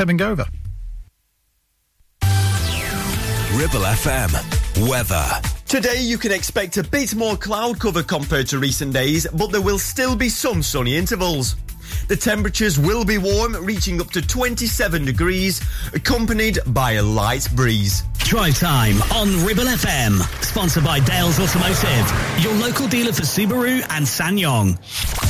Kevin Gover. Ribble FM. Weather. Today you can expect a bit more cloud cover compared to recent days, but there will still be some sunny intervals. The temperatures will be warm, reaching up to 27 degrees, accompanied by a light breeze. Drive time on Ribble FM, sponsored by Dales Automotive, your local dealer for Subaru and SsangYong.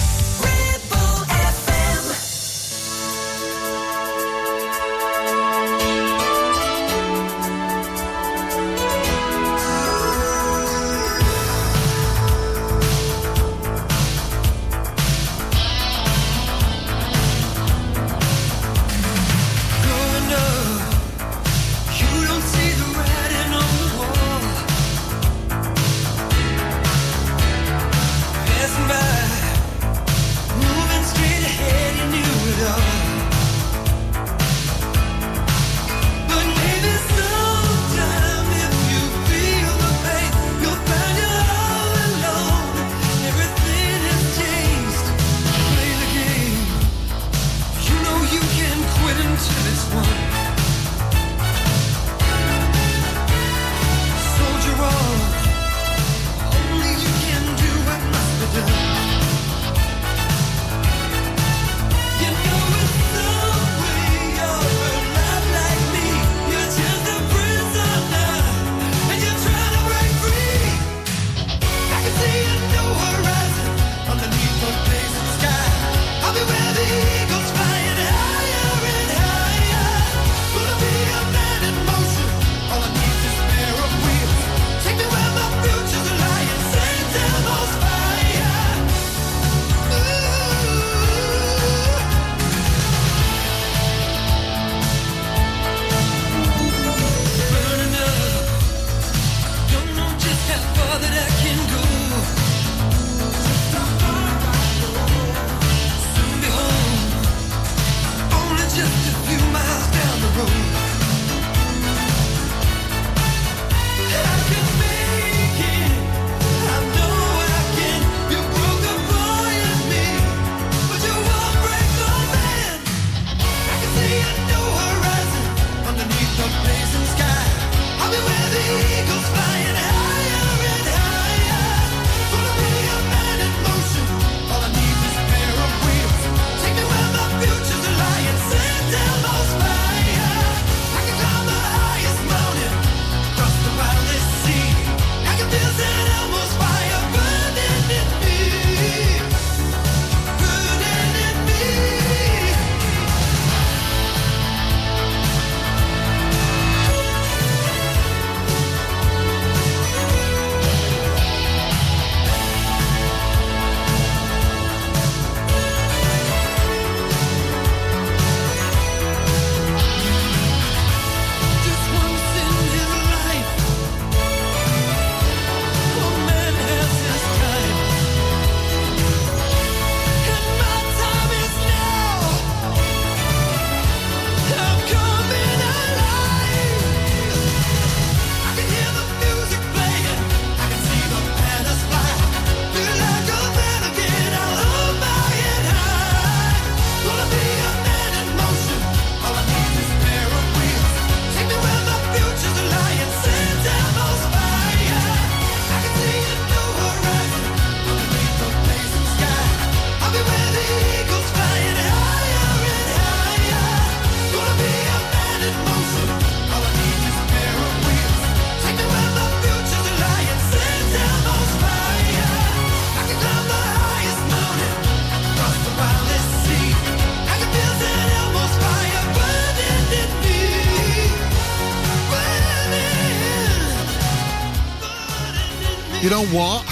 What?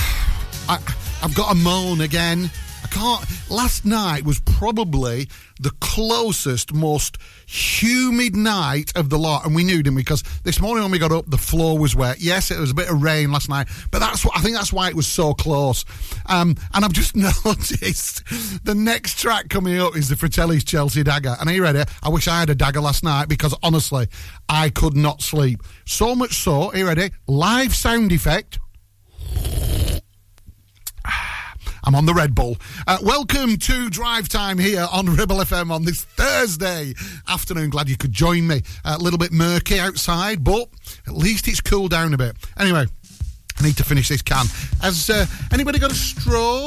I, I've got a moan again. I can't. Last night was probably the closest, most humid night of the lot, and we knew, didn't we? Because this morning when we got up, the floor was wet. Yes, it was a bit of rain last night, but that's what I think. That's why it was so close. Um, and I've just noticed the next track coming up is the Fratelli's Chelsea Dagger. And are you ready? I wish I had a dagger last night because honestly, I could not sleep. So much so. Are you ready? Live sound effect. I'm on the Red Bull. Uh, welcome to Drive Time here on Ribble FM on this Thursday afternoon. Glad you could join me. A little bit murky outside, but at least it's cooled down a bit. Anyway, I need to finish this can. Has uh, anybody got a straw?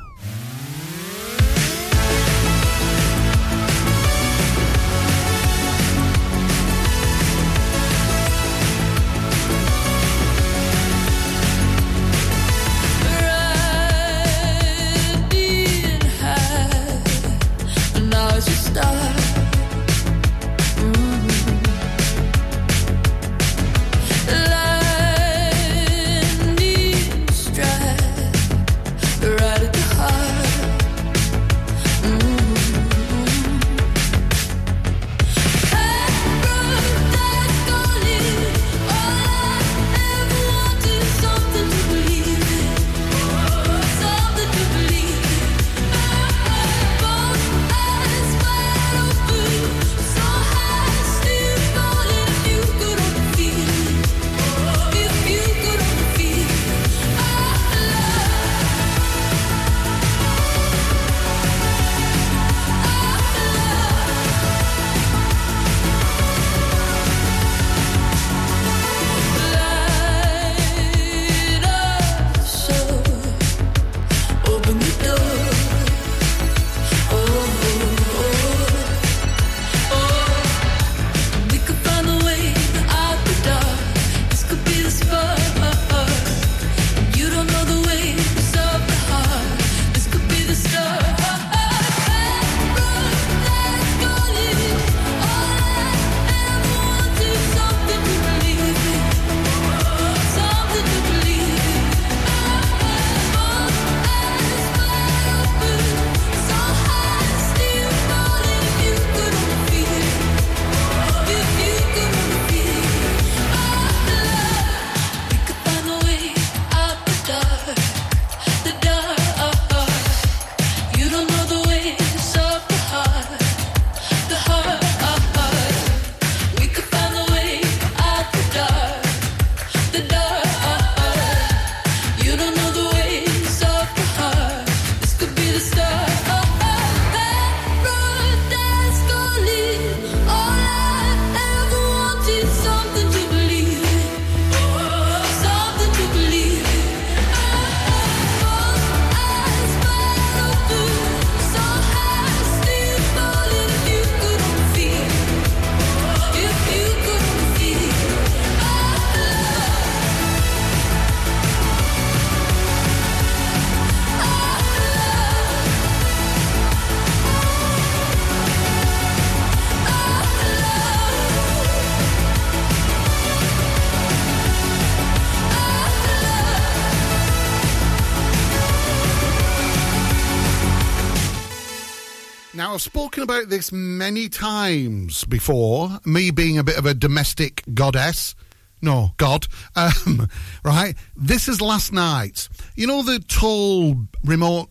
Spoken about this many times before, me being a bit of a domestic goddess. No, God. Um, right? This is last night. You know the tall remote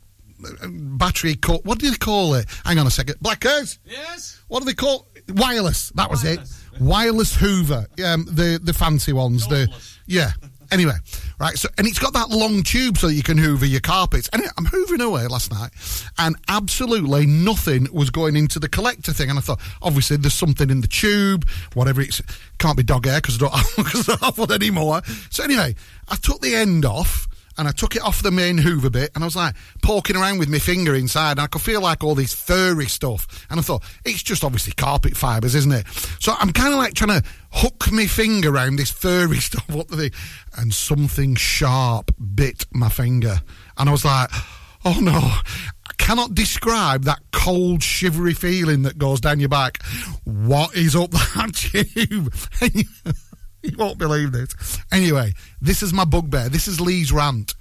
battery, co- what do they call it? Hang on a second. Blackers? Yes. What do they call Wireless. That was it. Wireless Hoover. Um, the, the fancy ones. The, yeah. Anyway, right. So, and it's got that long tube so you can hoover your carpets. And I'm hoovering away last night, and absolutely nothing was going into the collector thing. And I thought, obviously, there's something in the tube, whatever it's. Can't be dog hair because I don't, have one anymore. So anyway, I took the end off and I took it off the main hoover bit and I was like poking around with my finger inside and I could feel like all this furry stuff. And I thought, it's just obviously carpet fibres, isn't it? So I'm kind of like trying to hook my finger around this furry stuff up the thing and something sharp bit my finger. And I was like, oh no. I cannot describe that cold, shivery feeling that goes down your back. What is up that tube? You won't believe this. Anyway, this is my bugbear. This is Lee's rant.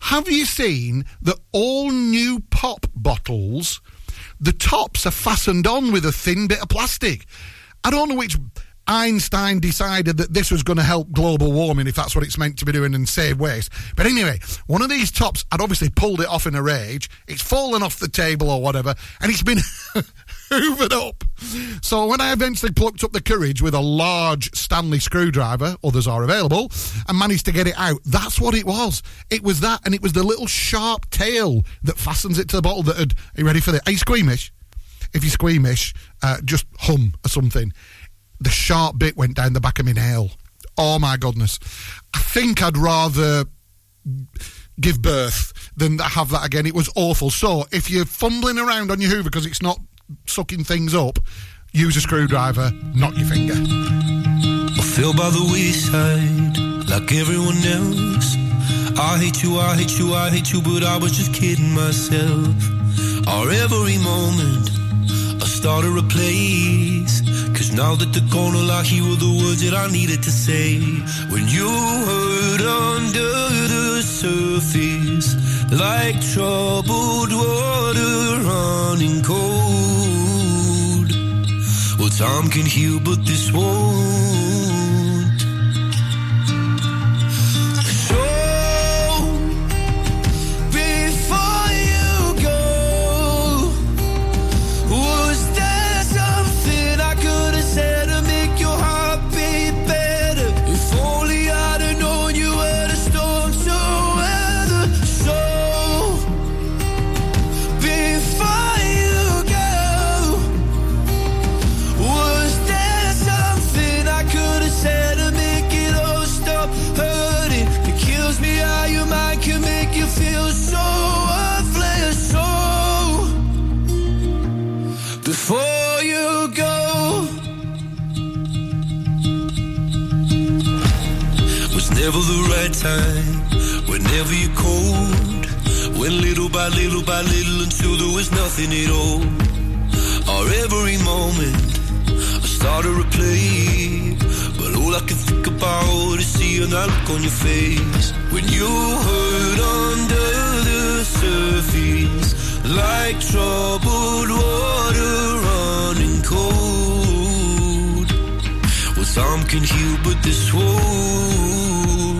Have you seen that all new pop bottles, the tops are fastened on with a thin bit of plastic? I don't know which Einstein decided that this was going to help global warming if that's what it's meant to be doing and save waste. But anyway, one of these tops, I'd obviously pulled it off in a rage. It's fallen off the table or whatever, and it's been hoovered up. So when I eventually plucked up the courage with a large Stanley screwdriver, others are available, and managed to get it out, that's what it was. It was that, and it was the little sharp tail that fastens it to the bottle that had. Are you ready for this? Are you squeamish? If you're squeamish, uh, just hum or something. The sharp bit went down the back of my nail. Oh my goodness. I think I'd rather give birth than have that again. It was awful. So if you're fumbling around on your Hoover because it's not sucking things up, use a screwdriver, not your finger. I feel by the wayside like everyone else. I hate you, I hate you, I hate you, but I was just kidding myself. Our every moment, I started a place. Cause now that the corner gone, here were the words that I needed to say. When you hurt under the surface, like troubled water running cold. Time can heal, but this won't. Time, whenever you're cold. Went little by little by little until there was nothing at all. Our every moment, I started to play. But all I can think about is seeing that look on your face. When you hurt under the surface, like troubled water running cold. Well, some can heal, but this won't.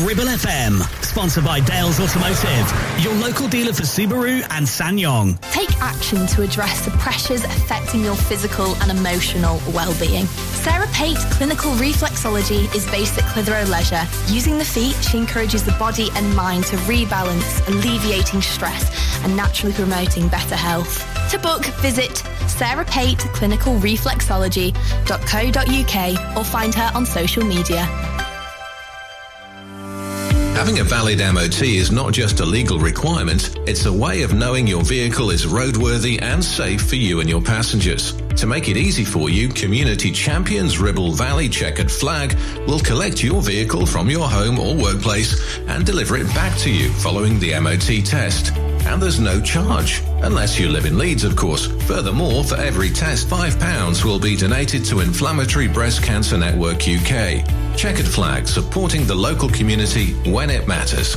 Ribble FM. Sponsored by Dales Automotive, your local dealer for Subaru and SsangYong. Take action to address the pressures affecting your physical and emotional well-being. Sarah Pate Clinical Reflexology is based at Clitheroe Leisure. Using the feet, she encourages the body and mind to rebalance, alleviating stress and naturally promoting better health. To book, visit Sarah Pate Clinical Reflexology.co.uk or find her on social media. Having a valid MOT is not just a legal requirement, it's a way of knowing your vehicle is roadworthy and safe for you and your passengers. To make it easy for you, Community Champions Ribble Valley Checkered Flag will collect your vehicle from your home or workplace and deliver it back to you following the MOT test. and there's no charge. Unless you live in Leeds, of course. Furthermore, for every test, £5 will be donated to Inflammatory Breast Cancer Network UK. Checkered flag supporting the local community when it matters.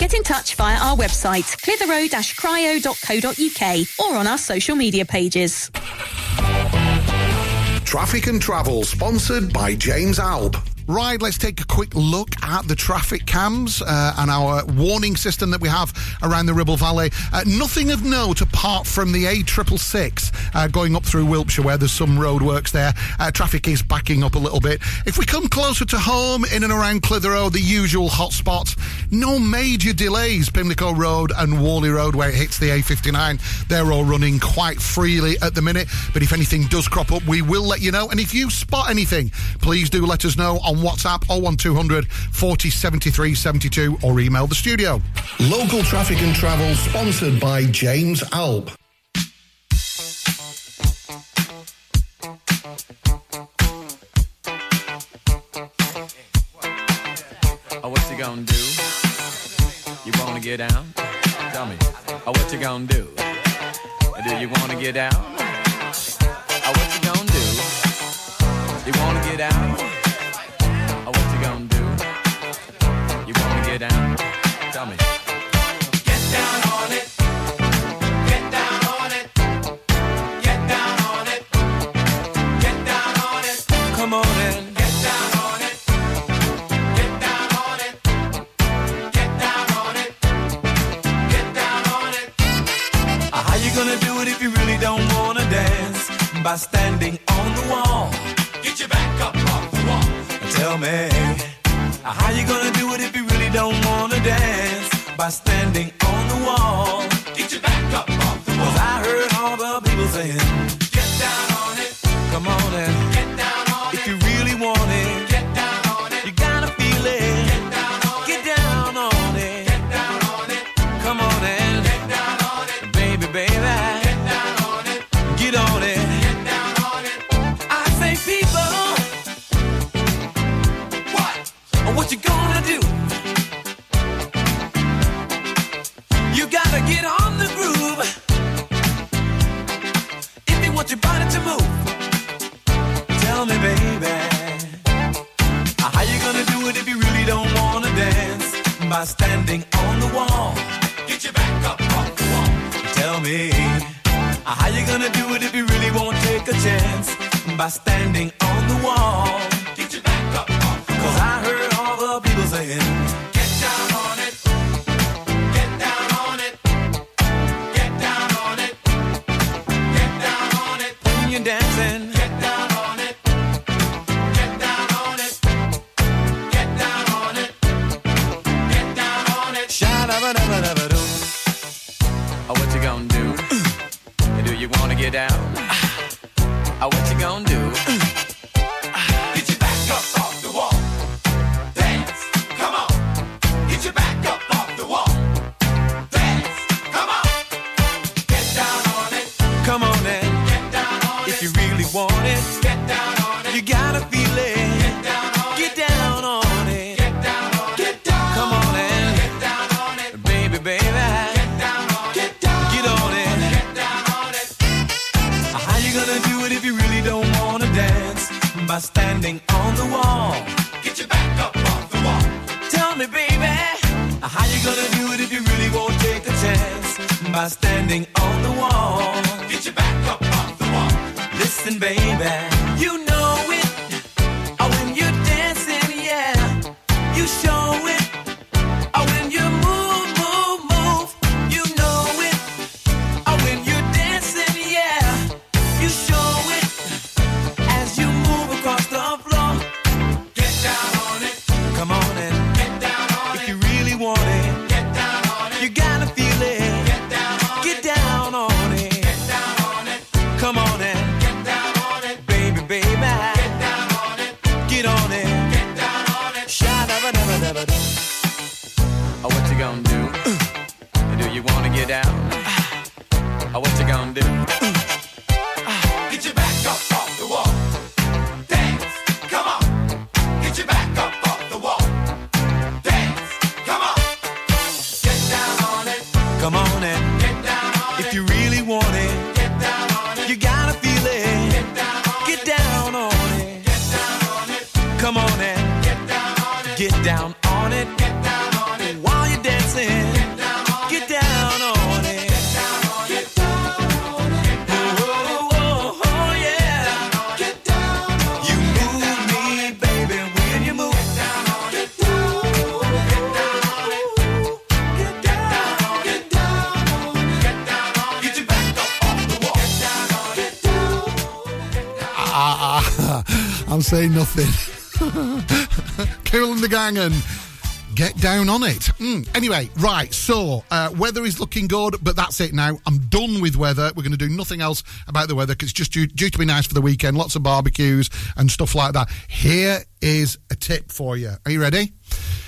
Get in touch via our website, clitheroe-cryo.co.uk or on our social media pages. Traffic and Travel, sponsored by James Alb. Right, let's take a quick look at the traffic cams uh, and our warning system that we have around the Ribble Valley. Uh, nothing of note apart from the A666 uh, going up through Wilpshire where there's some roadworks there. Uh, traffic is backing up a little bit. If we come closer to home, in and around Clitheroe, the usual hotspots, no major delays. Pimlico Road and Whalley Road where it hits the A59, they're all running quite freely at the minute. But if anything does crop up, we will let you know. And if you spot anything, please do let us know on WhatsApp 01200 40 73 72 or email the studio. Local Traffic and Travel, sponsored by James Alb. Oh, what you gonna do? You wanna get down? Tell me. Oh, what you gonna do? Do you wanna get down? Oh, what you gonna do? You wanna get down? By standing on the wall. Get your back up off the wall. Tell me. How you gonna do it if you really don't wanna dance? By standing on the wall. Get your back up off the wall. 'Cause I heard all the people saying, Get down on it. Come on and get down on it. If you really want it, You gonna do? You gotta get on the groove. If you want your body to move. Tell me, baby. How you gonna do it if you really don't wanna dance? By standing on the wall. Get your back up off the wall. Tell me. How you gonna do it if you really won't take a chance? By standing on the wall. What you gonna do? Do you wanna get out? Oh what you gon' do? On it. Mm, Anyway, right, so uh, weather is looking good, but that's it now. I'm done with weather. We're going to do nothing else about the weather because it's just due, due to be nice for the weekend. Lots of barbecues and stuff like that. Here is a tip for you. Are you ready?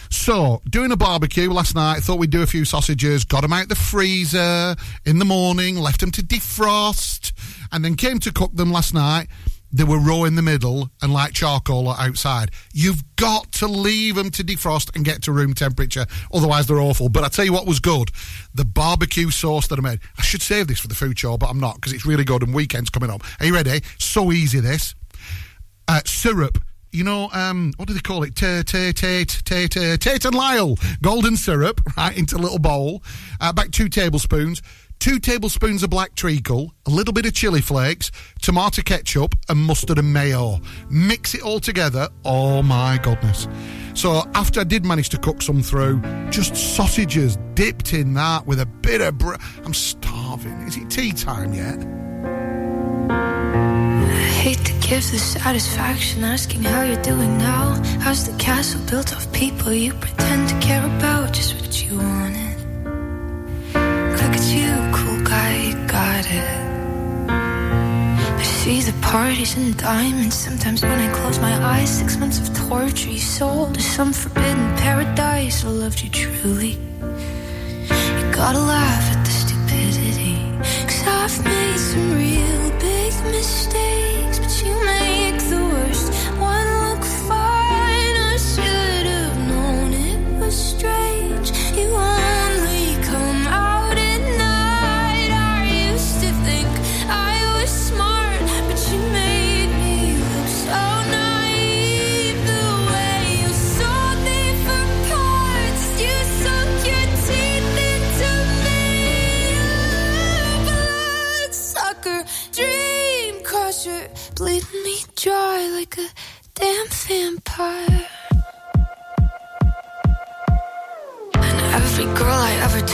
So, doing a barbecue last night, thought we'd do a few sausages, got them out the freezer in the morning, left them to defrost, and then came to cook them last night. They were raw in the middle and like charcoal outside. You've got to leave them to defrost and get to room temperature, otherwise they're awful. But I tell you what was good: the barbecue sauce that I made. I should save this for the food show, but I'm not because it's really good and weekend's coming up. Are you ready? So easy this. Uh, syrup. You know, um, what do they call it? Tate, Tate, Tate, Tate, Tate and Lyle. Golden syrup, right, into a little bowl. Uh, back two tablespoons. Two tablespoons of black treacle, a little bit of chili flakes, tomato ketchup, and mustard and mayo. Mix it all together. Oh my goodness. So after I did manage to cook some through, just sausages dipped in that with a bit of br- I'm starving. Is it tea time yet? I hate to give the satisfaction asking how you're doing now. How's the castle built of people you pretend to care about? Just what you wanted. Look you, cool guy, got it. I see the parties and diamonds. Sometimes when I close my eyes, six months of torture you sold to some forbidden paradise. I loved you truly. You gotta laugh at the stupidity. Cause I've made some real big mistakes,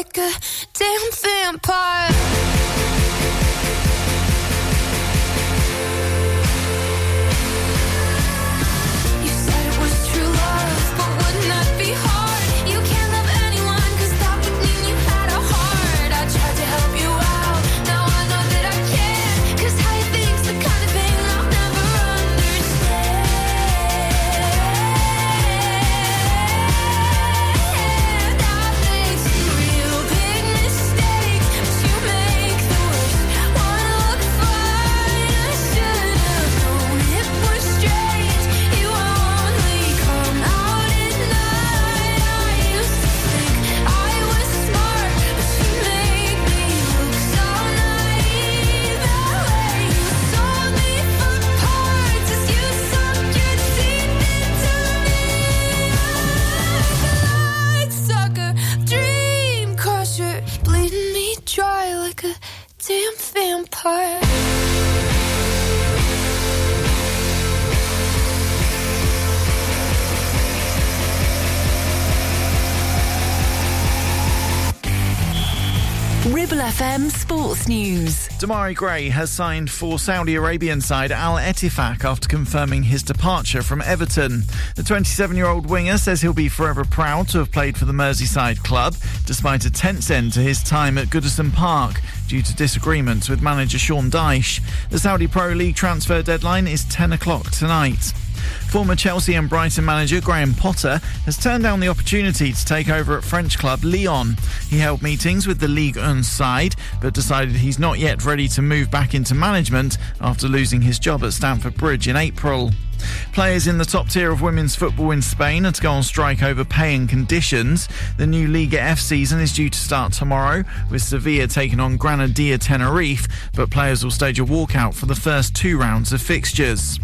like a damn vampire. FM Sports News. Demarai Gray has signed for Saudi Arabian side Al Ettifaq after confirming his departure from Everton. The 27 year old winger says he'll be forever proud to have played for the Merseyside club, despite a tense end to his time at Goodison Park due to disagreements with manager Sean Dyche. The Saudi Pro League transfer deadline is 10 o'clock tonight. Former Chelsea and Brighton manager Graham Potter has turned down the opportunity to take over at French club Lyon. He held meetings with the Ligue 1 side, but decided he's not yet ready to move back into management after losing his job at Stamford Bridge in April. Players in the top tier of women's football in Spain are to go on strike over pay and conditions. The new Liga F season is due to start tomorrow, with Sevilla taking on Granadilla Tenerife, but players will stage a walkout for the first two rounds of fixtures.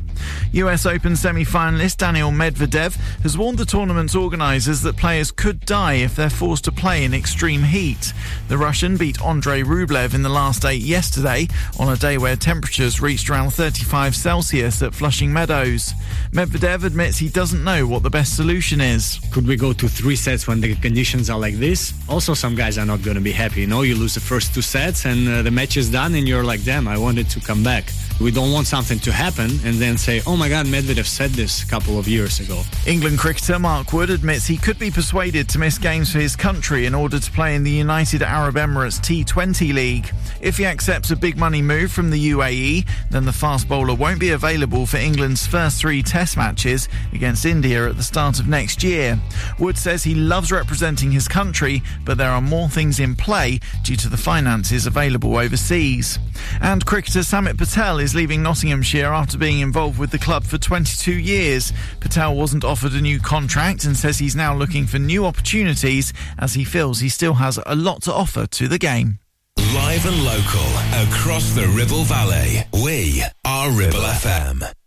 US Open semi finalist Daniil Medvedev has warned the tournament's organisers that players could die if they're forced to play in extreme heat. The Russian beat Andrei Rublev in the last eight yesterday on a day where temperatures reached around 35 Celsius at Flushing Meadows. Medvedev admits he doesn't know what the best solution is. Could we go to three sets when the conditions are like this? Also, some guys are not going to be happy. You know, you lose the first two sets and uh, the match is done, and you're like, damn, I wanted to come back. We don't want something to happen and then say, oh my God, Medvedev said this a couple of years ago. England cricketer Mark Wood admits he could be persuaded to miss games for his country in order to play in the United Arab Emirates T20 League. If he accepts a big money move from the UAE, then the fast bowler won't be available for England's first three test matches against India at the start of next year. Wood says he loves representing his country, but there are more things in play due to the finances available overseas. And cricketer Samit Patel is leaving Nottinghamshire after being involved with the club for 22 years. Patel wasn't offered a new contract and says he's now looking for new opportunities as he feels he still has a lot to offer to the game. Live and local across the Ribble Valley. We are Ribble FM.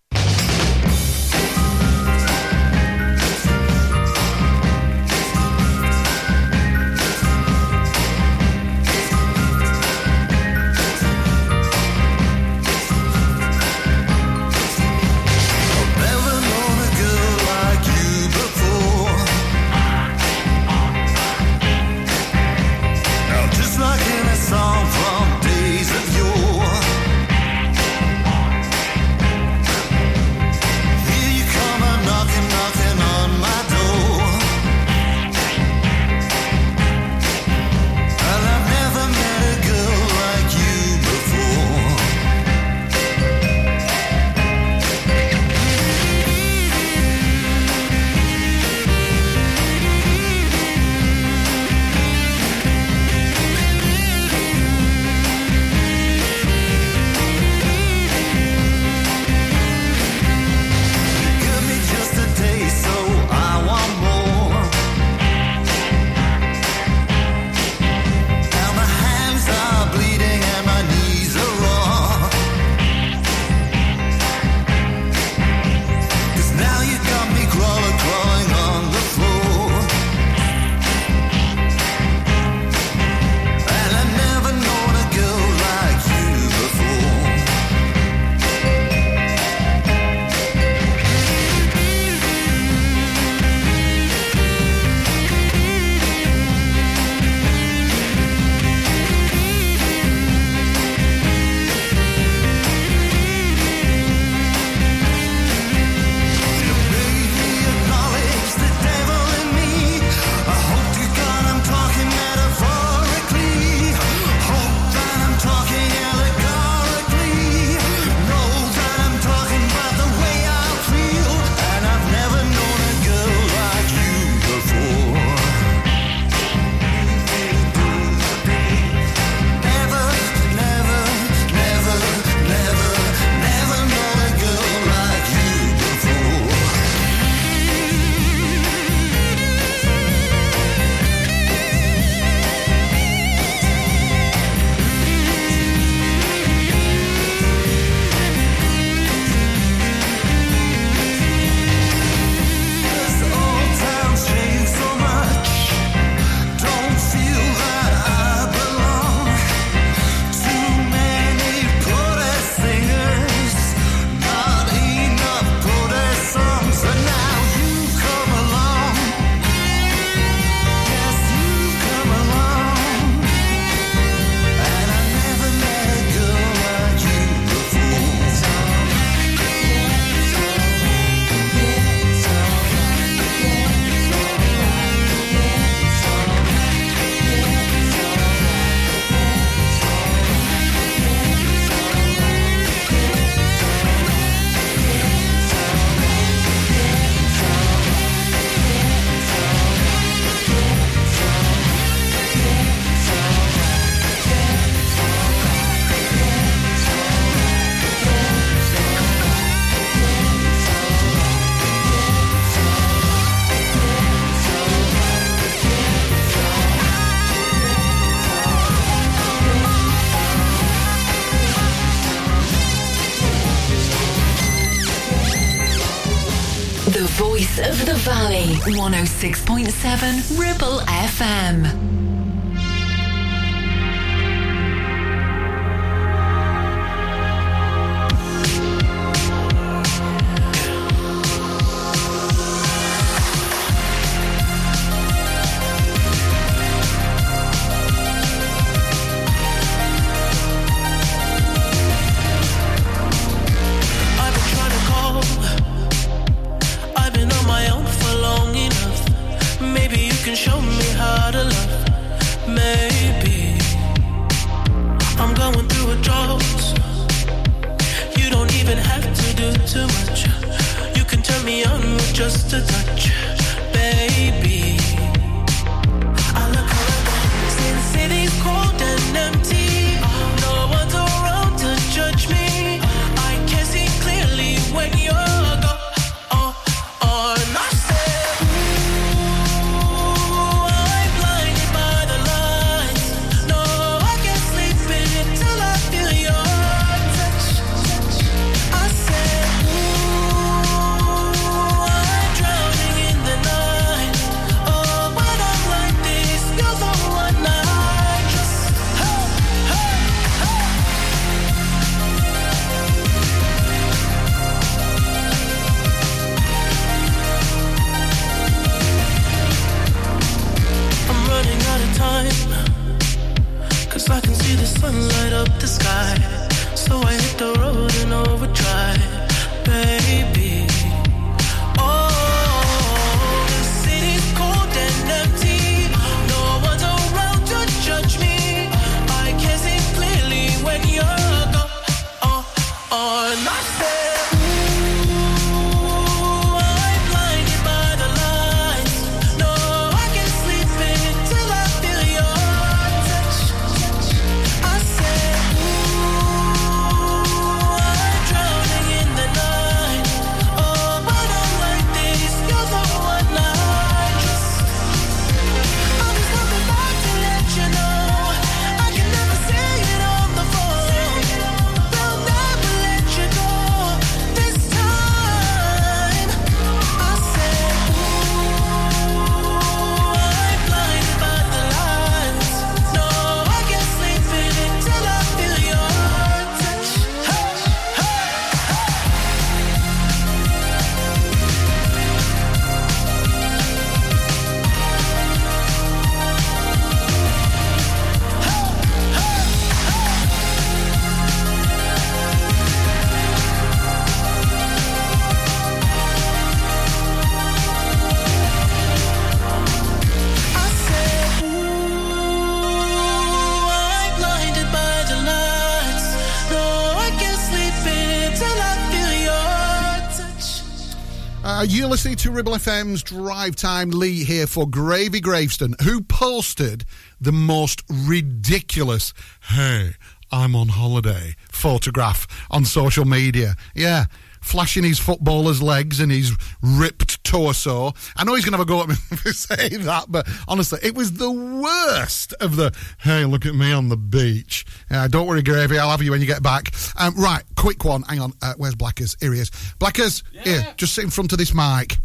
To Ribble FM's Drive Time. Lee here for Gravy Graveston, who posted the most ridiculous, hey, I'm on holiday photograph on social media. Yeah. Flashing his footballer's legs and his ripped torso. I know he's going to have a go at me for saying that, but honestly, it was the worst of the, hey, look at me on the beach. Uh, don't worry, Gravy, I'll have you when you get back. Um, right, quick one. Hang on. Uh, where's Blackers? Here he is. Blackers, here, just sit in front of this mic.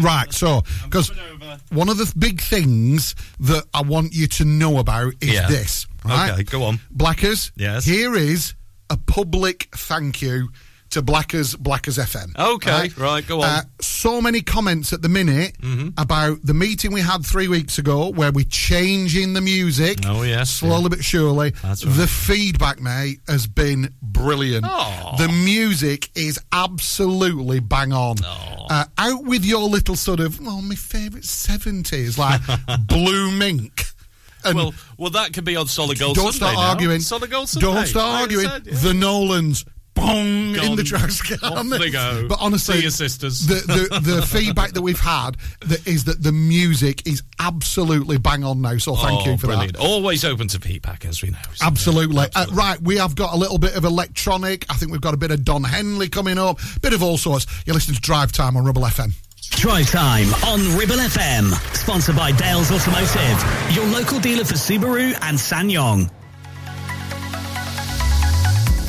Right, so because one of the big things that I want you to know about is Yeah. this. Right? Okay, go on. Blackers. Yes. Here is a public thank you to Blackers Blackers FM. Okay, right, go on. Uh, so many comments at the minute Mm-hmm. about the meeting we had three weeks ago where we're changing the music. Oh, yes, slowly yeah. but surely. That's right. The feedback, mate, has been brilliant. Aw. The music is absolutely bang on. Uh, out with your little sort of, well, my favourite 70s, like Blue Mink. And well, well, that could be on Solid Gold don't Sunday start now. arguing. Solid Gold Sunday. Don't start arguing. said, yeah. The Nolans. Bong in the Gone. trash can. Off they go. But honestly, See your sisters. The, the, the feedback that we've had that is that the music is absolutely bang on now. So thank oh, you for brilliant. that. Always open to feedback, as we know. So, Absolutely. Uh, right, we have got a little bit of electronic. I think we've got a bit of Don Henley coming up, bit of all sorts. You're listening to Drive Time on Ribble FM. Drive Time on Ribble FM. Sponsored by Dales Automotive, your local dealer for Subaru and SsangYong.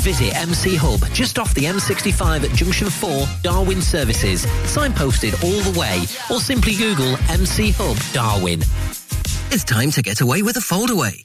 Visit MC Hub just off the M65 at Junction 4, Darwen Services, signposted all the way, or simply Google MC Hub Darwen. It's time to get away with a foldaway.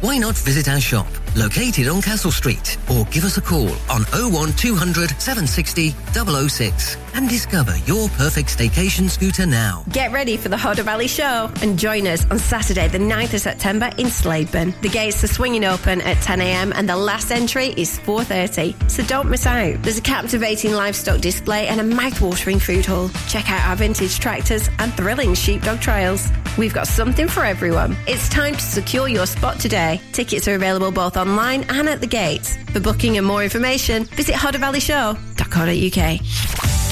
Why not visit our shop, located on Castle Street, or give us a call on 01200 760 006 and discover your perfect staycation scooter now. Get ready for the Hodder Valley Show and join us on Saturday, the 9th of September in Slaidburn. The gates are swinging open at 10am and the last entry is 4.30, so don't miss out. There's a captivating livestock display and a mouth-watering food hall. Check out our vintage tractors and thrilling sheepdog trials. We've got something for everyone. It's time to secure your spot today. Tickets are available both online and at the gates. For booking and more information, visit hoddervalleyshow.co.uk.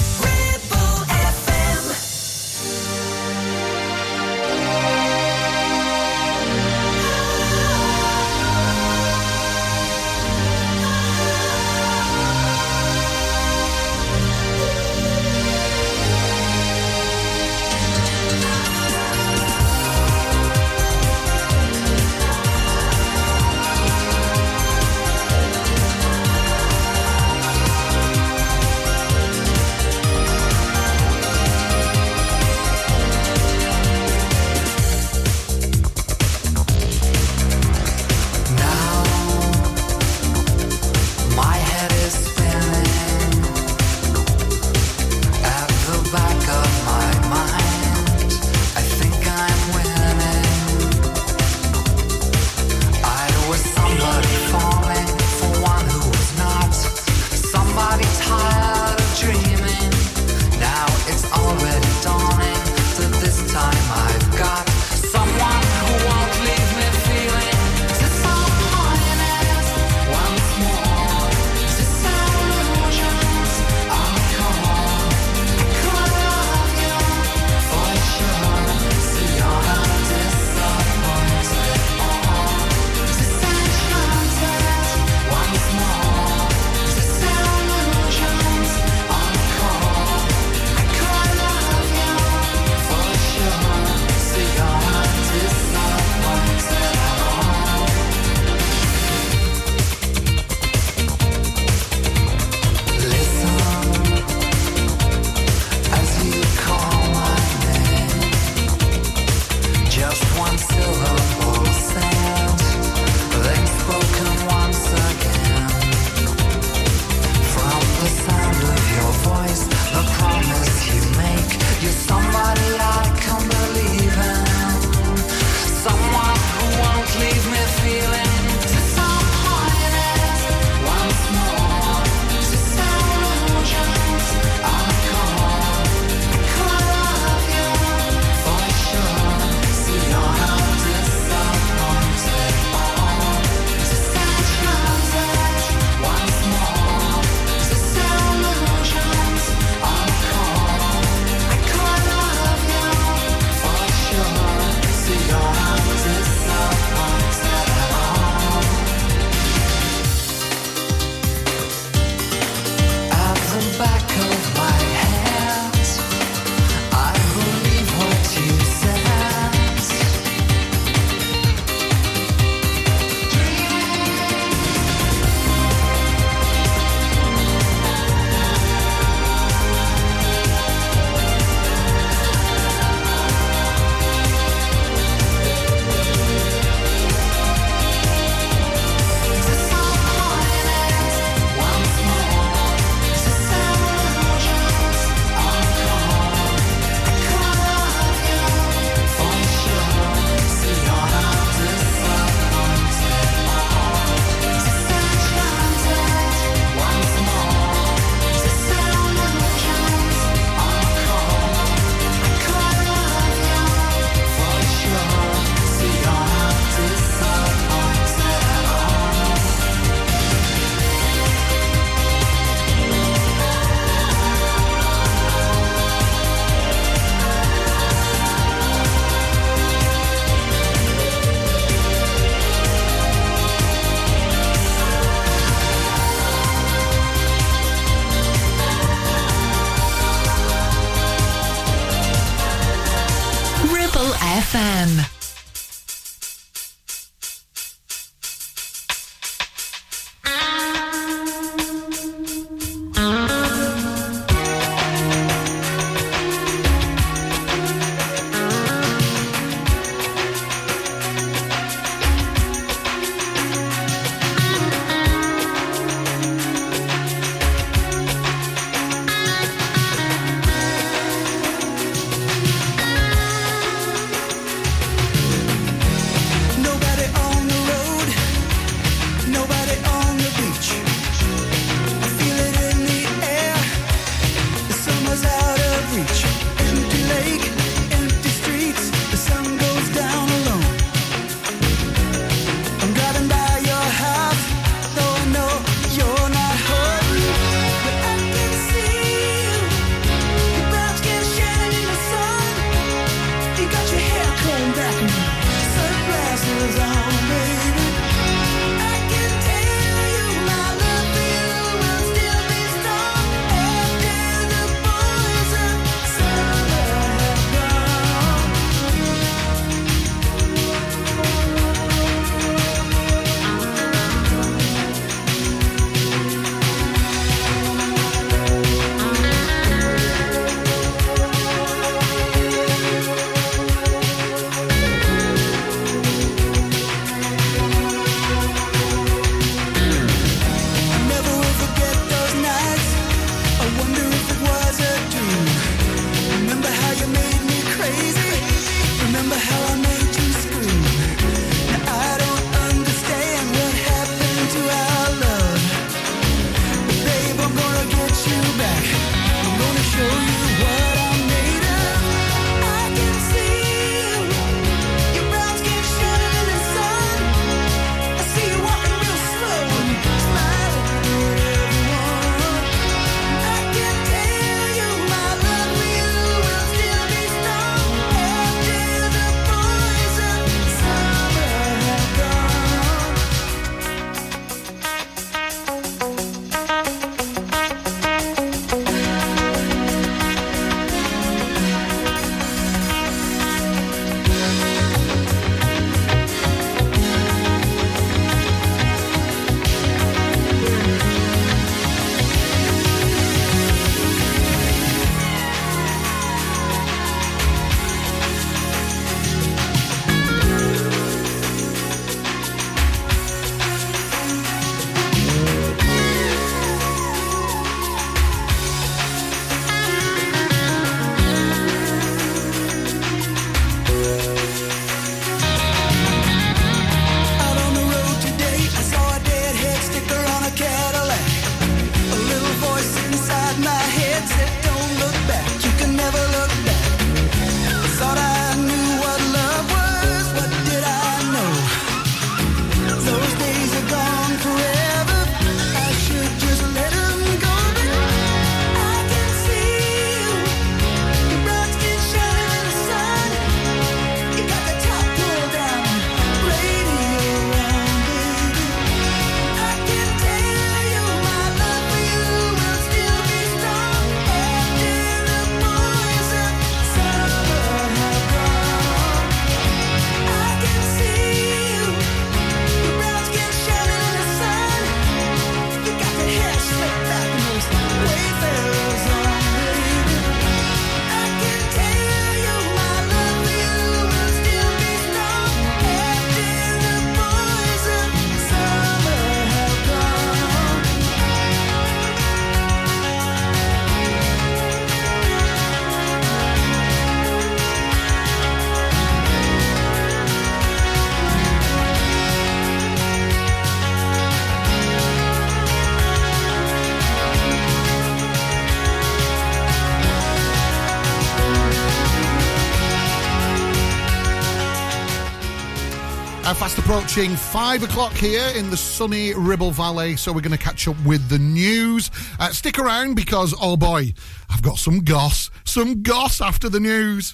five o'clock here in the sunny Ribble Valley, so we're going to catch up with the news. Uh, stick around because, oh boy, I've got some goss. Some goss after the news.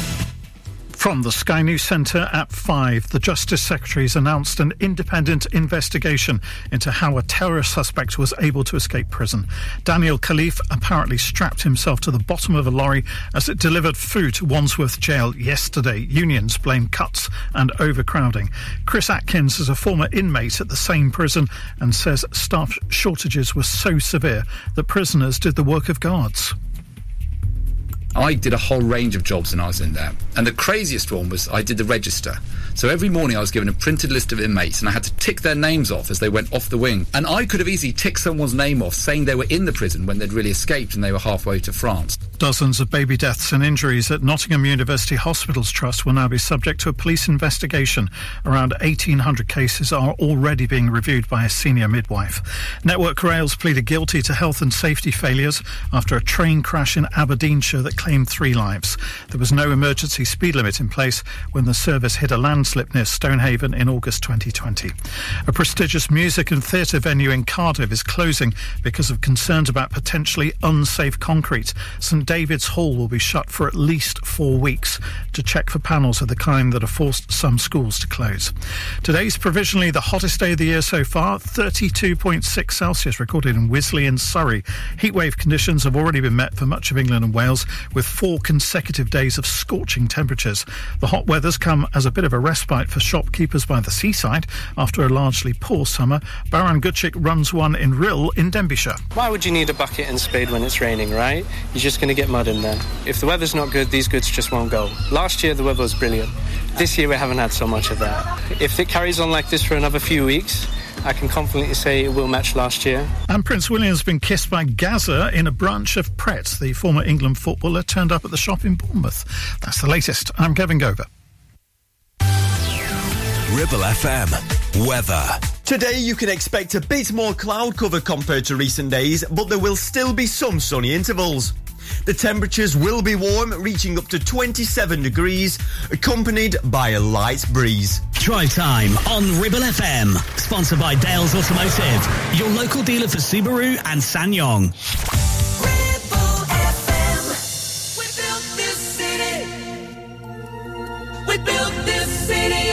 From the Sky News Centre at 5, the Justice Secretary has announced an independent investigation into how a terror suspect was able to escape prison. Daniel Khalife apparently strapped himself to the bottom of a lorry as it delivered food to Wandsworth Jail yesterday. Unions blame cuts and overcrowding. Chris Atkins is a former inmate at the same prison and says staff shortages were so severe that prisoners did the work of guards. I did a whole range of jobs when I was in there. And the craziest one was I did the register. So every morning I was given a printed list of inmates and I had to tick their names off as they went off the wing. And I could have easily ticked someone's name off saying they were in the prison when they'd really escaped and they were halfway to France. Dozens of baby deaths and injuries at Nottingham University Hospitals Trust will now be subject to a police investigation. Around 1,800 cases are already being reviewed by a senior midwife. Network Rails pleaded guilty to health and safety failures after a train crash in Aberdeenshire that claimed three lives. There was no emergency speed limit in place when the service hit a landslip near Stonehaven in August 2020. A prestigious music and theatre venue in Cardiff is closing because of concerns about potentially unsafe concrete. St David's Hall will be shut for at least four weeks to check for panels of the kind that have forced some schools to close. Today's provisionally the hottest day of the year so far, 32.6 Celsius recorded in Wisley in Surrey. Heatwave conditions have already been met for much of England and Wales with four consecutive days of scorching temperatures. The hot weather's come as a bit of a respite for shopkeepers by the seaside after a largely poor summer. Baron Gutchik runs one in Rhyl in Denbighshire. Why would you need a bucket and spade when it's raining, right? You're just going to get mud in there. If the weather's not good, these goods just won't go. Last year, the weather was brilliant. This year, we haven't had so much of that. If it carries on like this for another few weeks, I can confidently say it will match last year. And Prince William's been kissed by Gazza in a branch of Pret. The former England footballer turned up at the shop in Bournemouth. That's the latest. I'm Kevin Gover. Ribble FM. Weather. Today you can expect a bit more cloud cover compared to recent days, but there will still be some sunny intervals. The temperatures will be warm, reaching up to 27 degrees, accompanied by a light breeze. Drive time on Ribble FM. Sponsored by Dales Automotive, your local dealer for Subaru and SsangYong. We built this city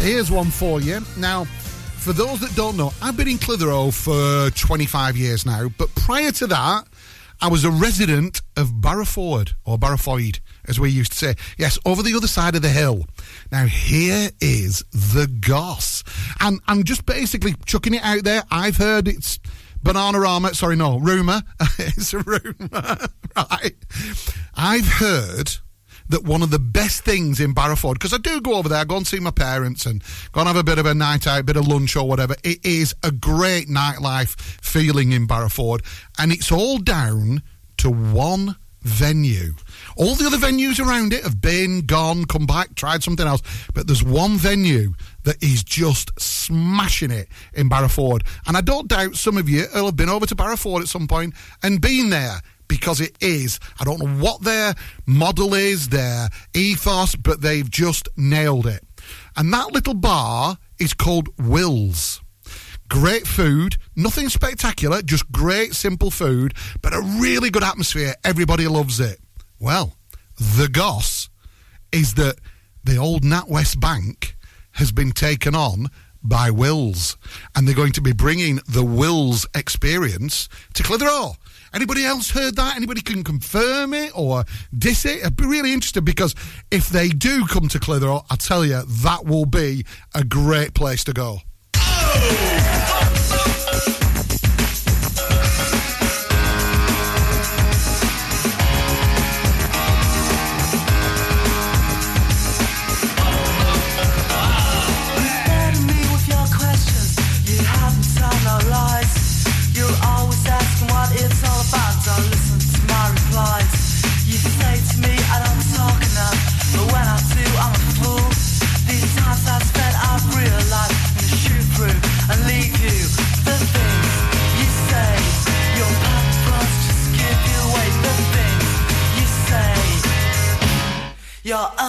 here's one for you. Now, for those that don't know, I've been in Clitheroe for 25 years now, but prior to that, I was a resident of Barrowford, or Barrowfoyd, as we used to say. Yes, over the other side of the hill. Now, here is the goss. And I'm just basically chucking it out there. I've heard it's banana Bananarama. Sorry, no, rumour. it's a rumour, right? I've heard that one of the best things in Barrowford, because I do go over there, I go and see my parents and go and have a bit of a night out, a bit of lunch or whatever. It is a great nightlife feeling in Barrowford, and it's all down to one venue. All the other venues around it have been, gone, come back, tried something else, but there's one venue that is just smashing it in Barrowford. And I don't doubt some of you will have been over to Barrowford at some point and been there because it is. I don't know what their model is, their ethos, but they've just nailed it. And that little bar is called Will's. Great food, nothing spectacular, just great simple food, but a really good atmosphere. Everybody loves it. Well, the goss is that the old NatWest Bank has been taken on by Wills, and they're going to be bringing the Wills experience to Clitheroe. Anybody else heard that? Anybody can confirm it or diss it? I'd be really interested because if they do come to Clitheroe, I tell you, that will be a great place to go. Burden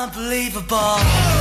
unbelievable.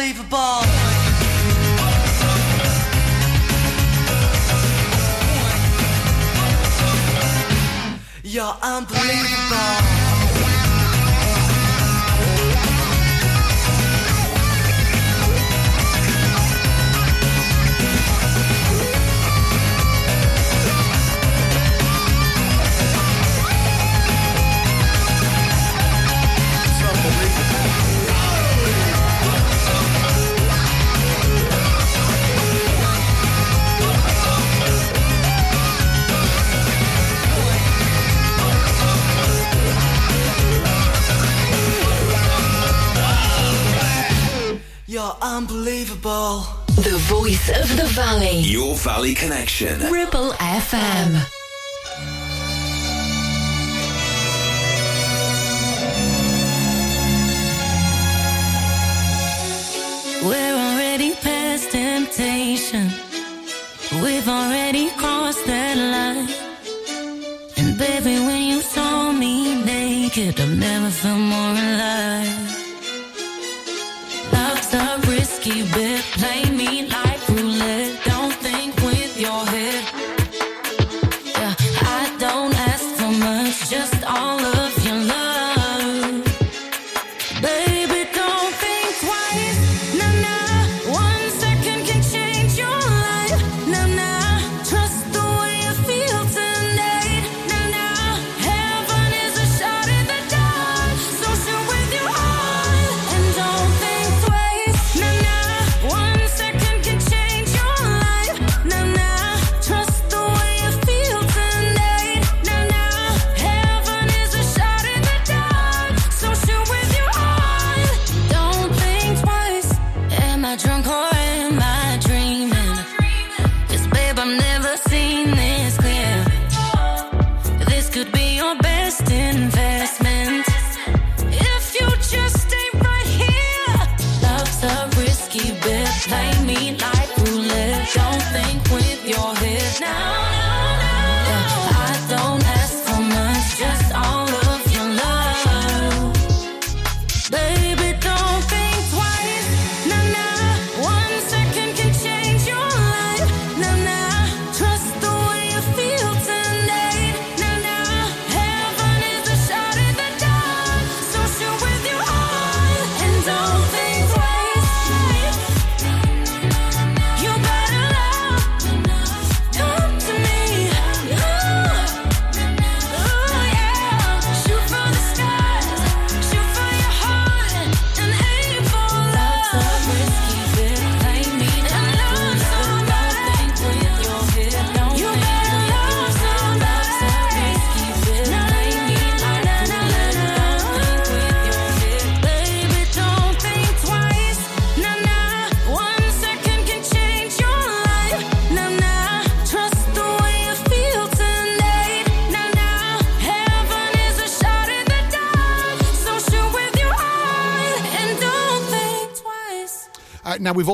Unbelievable. You're unbelievable. The voice of the valley. Your Valley Connection. Ribble FM. We're already past temptation. We've already crossed that line. And baby, when you saw me naked, I've never felt more alive.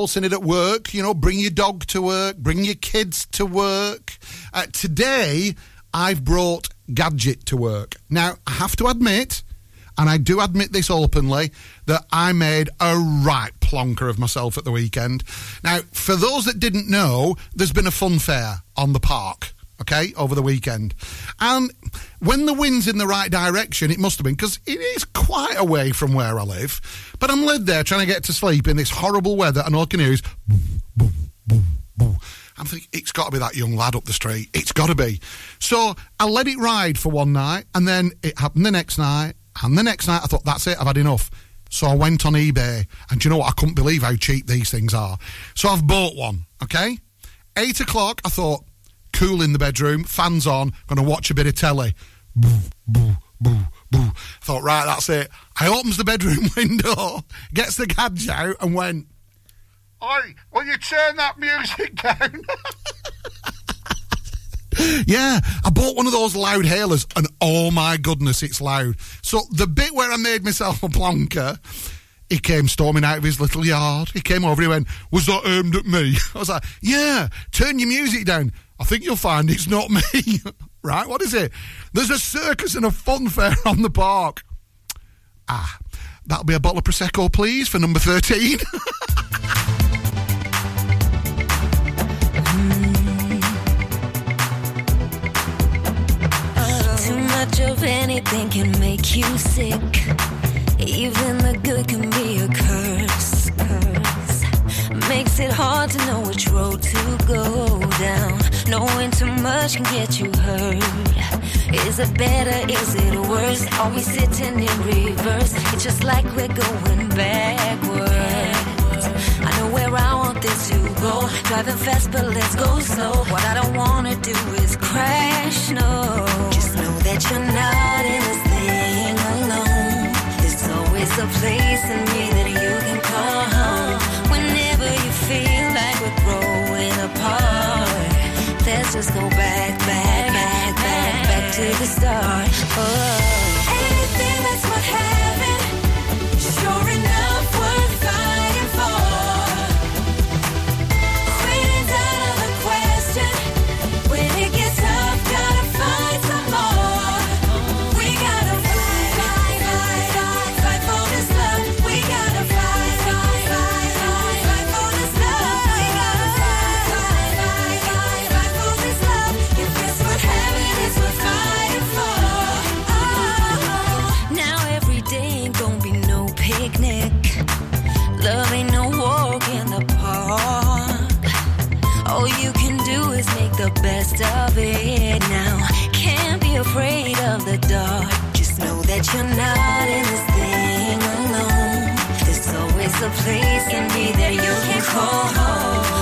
All seen it at work. You know, bring your dog to work, bring your kids to work. Uh, today, I've brought Gadget to work. Now, I have to admit, and I do admit this openly, that I made a right plonker of myself at the weekend. Now, for those that didn't know, there's been a fun fair on the park. Okay, over the weekend. And when the wind's in the right direction, it must have been, because it is quite away from where I live. But I'm led there trying to get to sleep in this horrible weather, and all I can hear is I'm thinking, it's got to be that young lad up the street. It's got to be. So I let it ride for one night, and then it happened the next night, and the next night I thought, that's it, I've had enough. So I went on eBay, and do you know what? I couldn't believe how cheap these things are. So I've bought one, okay? Eight o'clock, I thought, cool in the bedroom, fans on, going to watch a bit of telly. Boo, boo, boo, boo. Thought, right, that's it. I opens the bedroom window, gets the gadget out, and went, Oi, will you turn that music down? yeah, I bought one of those loud hailers, and oh my goodness, it's loud. So the bit where I made myself a plonker, he came storming out of his little yard. He came over, he went, Was that aimed at me? I was like, Yeah, turn your music down. I think you'll find it's not me. right, what is it? There's a circus and a fun fair on the park. Ah, that'll be a bottle of Prosecco, please, for number 13. Too much of anything can make you sick. Even the good can be a curse. curse. Makes it hard to know which road to go down. Knowing too much can get you hurt. Is it better? Is it worse? Are we sitting in reverse? It's just like we're going backwards. I know where I want this to go. Driving fast, but let's go slow. What I don't wanna do is crash, no. Just know that you're not in this thing alone. There's always a place in me that you can call Let's just go back, back, back, back, back to the start. Oh. Anything that's worth having, sure enough the best of it now. Can't be afraid of the dark. Just know that you're not in this thing alone. There's always a place and be there you can call home.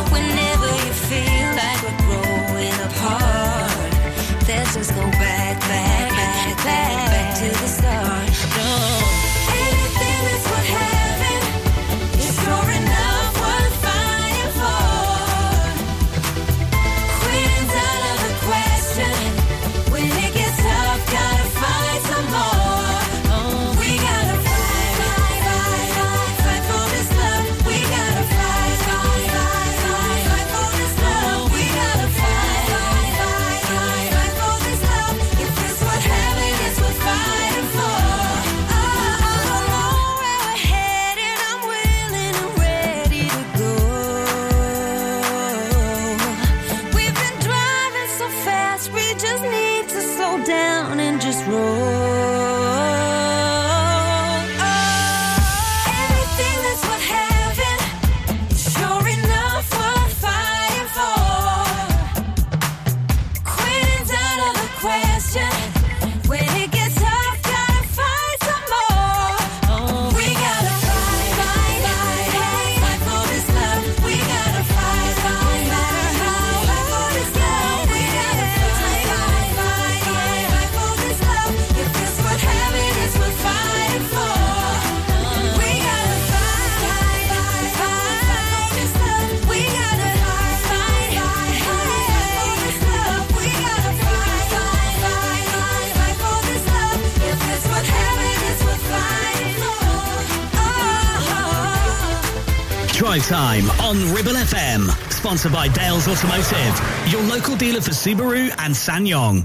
Time on Ribble FM. Sponsored by Dales Automotive, your local dealer for Subaru and SsangYong.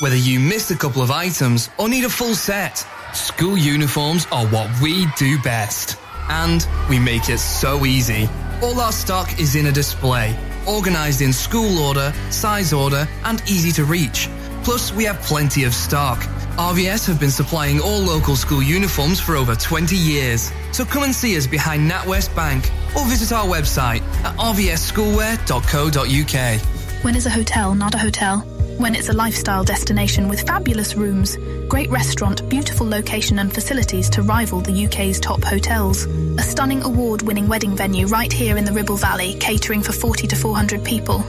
Whether you missed a couple of items or need a full set, school uniforms are what we do best. And we make it so easy. All our stock is in a display, organized in school order, size order, and easy to reach. Plus, we have plenty of stock. RVS have been supplying all local school uniforms for over 20 years. So come and see us behind NatWest Bank or visit our website at rvsschoolwear.co.uk. When is a hotel not a hotel? When it's a lifestyle destination with fabulous rooms, great restaurant, beautiful location and facilities to rival the UK's top hotels. A stunning award-winning wedding venue right here in the Ribble Valley, catering for 40 to 400 people.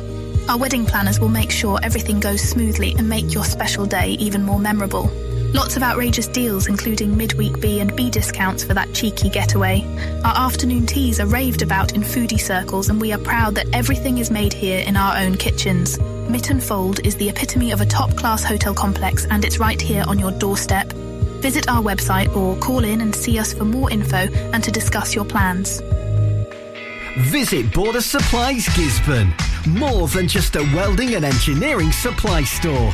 Our wedding planners will make sure everything goes smoothly and make your special day even more memorable. Lots of outrageous deals, including midweek B and B discounts for that cheeky getaway. Our afternoon teas are raved about in foodie circles, and we are proud that everything is made here in our own kitchens. Mytton Fold is the epitome of a top-class hotel complex, and it's right here on your doorstep. Visit our website or call in and see us for more info and to discuss your plans. Visit Border Supplies Gisburn. More than just a welding and engineering supply store.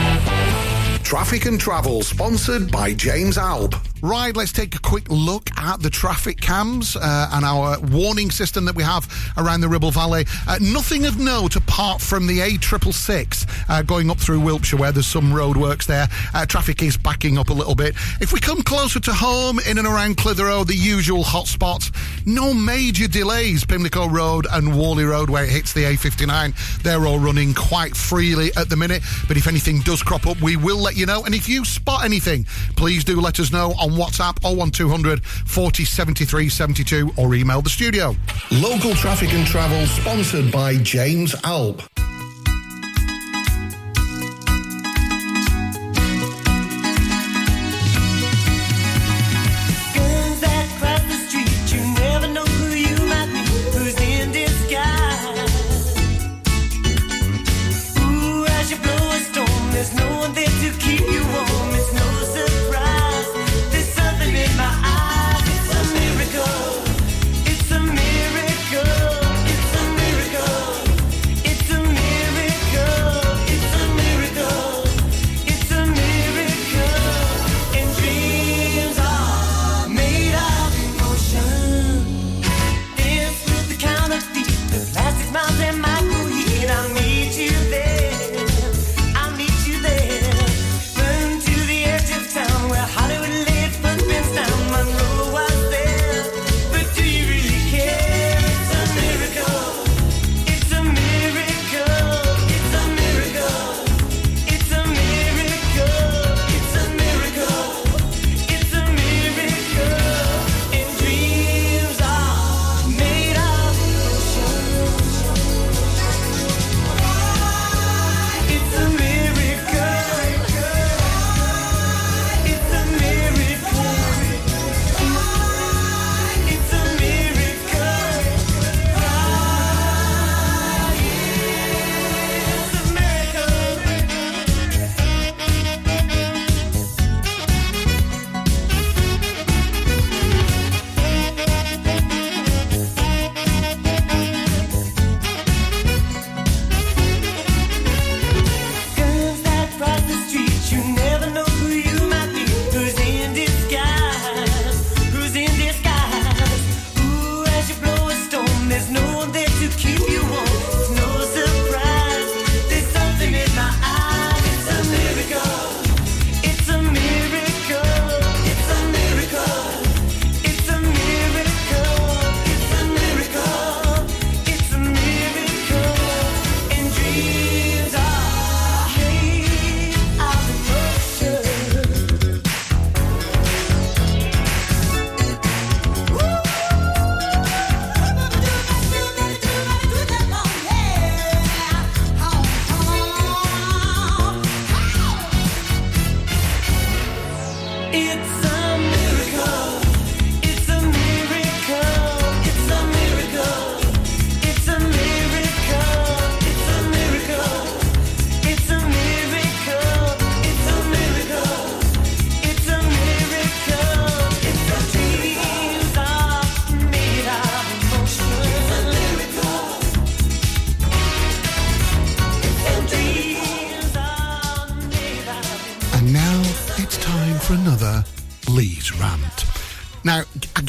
Traffic and Travel, sponsored by James Alb. Right, let's take a quick look at the traffic cams uh, and our warning system that we have around the Ribble Valley. Uh, nothing of note apart from the A666 uh, going up through Wilpshire where there's some roadworks there. Uh, traffic is backing up a little bit. If we come closer to home, in and around Clitheroe, the usual hotspots, no major delays. Pimlico Road and Whalley Road where it hits the A59, they're all running quite freely at the minute. But if anything does crop up, we will let you know. And if you spot anything, please do let us know on WhatsApp 01200 40 73 72 or email the studio. Local traffic and travel sponsored by James Alp.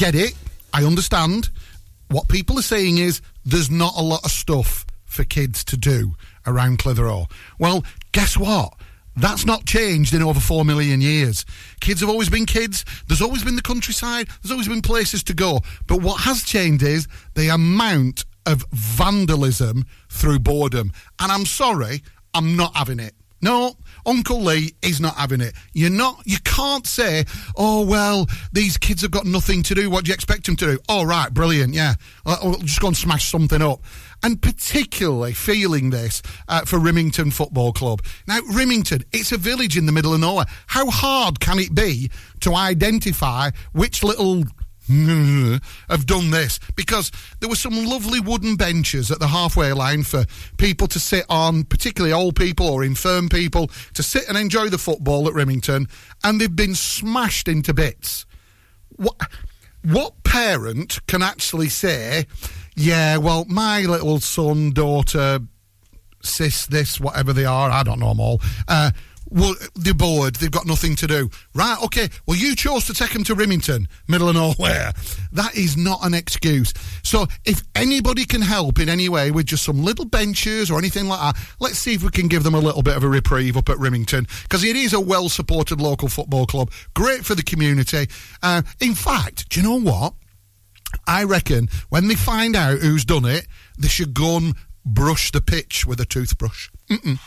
Get it. I understand. What people are saying is there's not a lot of stuff for kids to do around Clitheroe. Well, guess what? That's not changed in over four million years. Kids have always been kids. There's always been the countryside. There's always been places to go. But what has changed is the amount of vandalism through boredom. And I'm sorry, I'm not having it. No, Uncle Lee is not having it. You're not. You can't say, "Oh well, these kids have got nothing to do. What do you expect them to do?" Oh right, brilliant, yeah. I'll just go and smash something up. And particularly feeling this uh, for Rimington Football Club. Now, Rimington, it's a village in the middle of nowhere. How hard can it be to identify which little have done this because there were some lovely wooden benches at the halfway line for people to sit on, particularly old people or infirm people, to sit and enjoy the football at Rimington, and they've been smashed into bits. What, what parent can actually say, yeah, well, my little son, daughter, sis, this, whatever they are, I don't know them all, uh, well, they're bored. They've got nothing to do. Right? Okay. Well, you chose to take them to Rimington, middle of nowhere. That is not an excuse. So, if anybody can help in any way with just some little benches or anything like that, let's see if we can give them a little bit of a reprieve up at Rimington because it is a well-supported local football club. Great for the community. Uh, in fact, do you know what? I reckon when they find out who's done it, they should go and brush the pitch with a toothbrush. Mm-mm.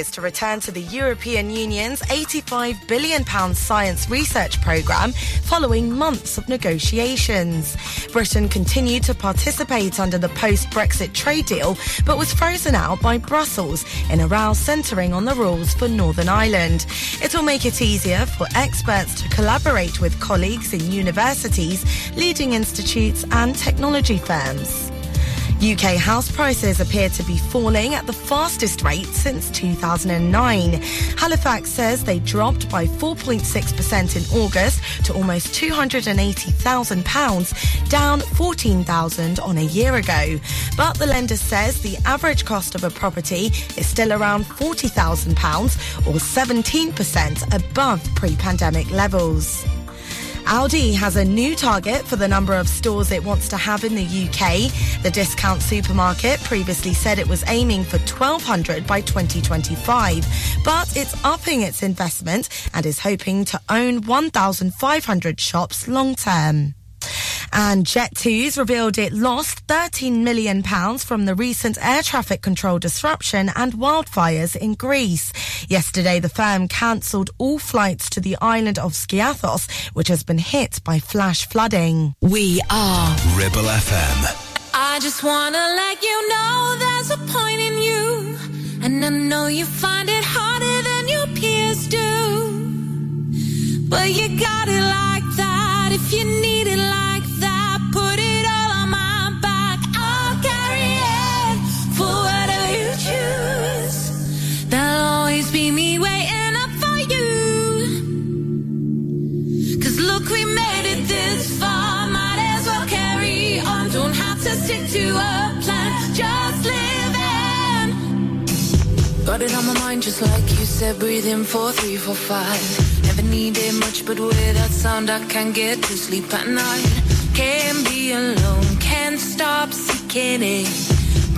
Is to return to the European Union's £85 billion science research programme following months of negotiations. Britain continued to participate under the post-Brexit trade deal, but was frozen out by Brussels in a row centering on the rules for Northern Ireland. It will make it easier for experts to collaborate with colleagues in universities, leading institutes and technology firms. UK house prices appear to be falling at the fastest rate since 2009. Halifax says they dropped by 4.6% in August to almost £280,000, down 14,000 on a year ago. But the lender says the average cost of a property is still around £40,000 or 17% above pre-pandemic levels. Aldi has a new target for the number of stores it wants to have in the UK. The discount supermarket previously said it was aiming for 1,200 by 2025, but it's upping its investment and is hoping to own 1,500 shops long term. And Jet2's revealed it lost £13 million from the recent air traffic control disruption and wildfires in Greece. Yesterday, the firm cancelled all flights to the island of Skiathos, which has been hit by flash flooding. We are Ribble FM. I just wanna let you know there's a point in you. And I know you find it harder than your peers do. But you got it like that. If you need it Got on my mind just like you said. Breathe in four, three, four, five. Never needed much, but with that sound, I can't get to sleep at night. Can't be alone, can't stop seeking it.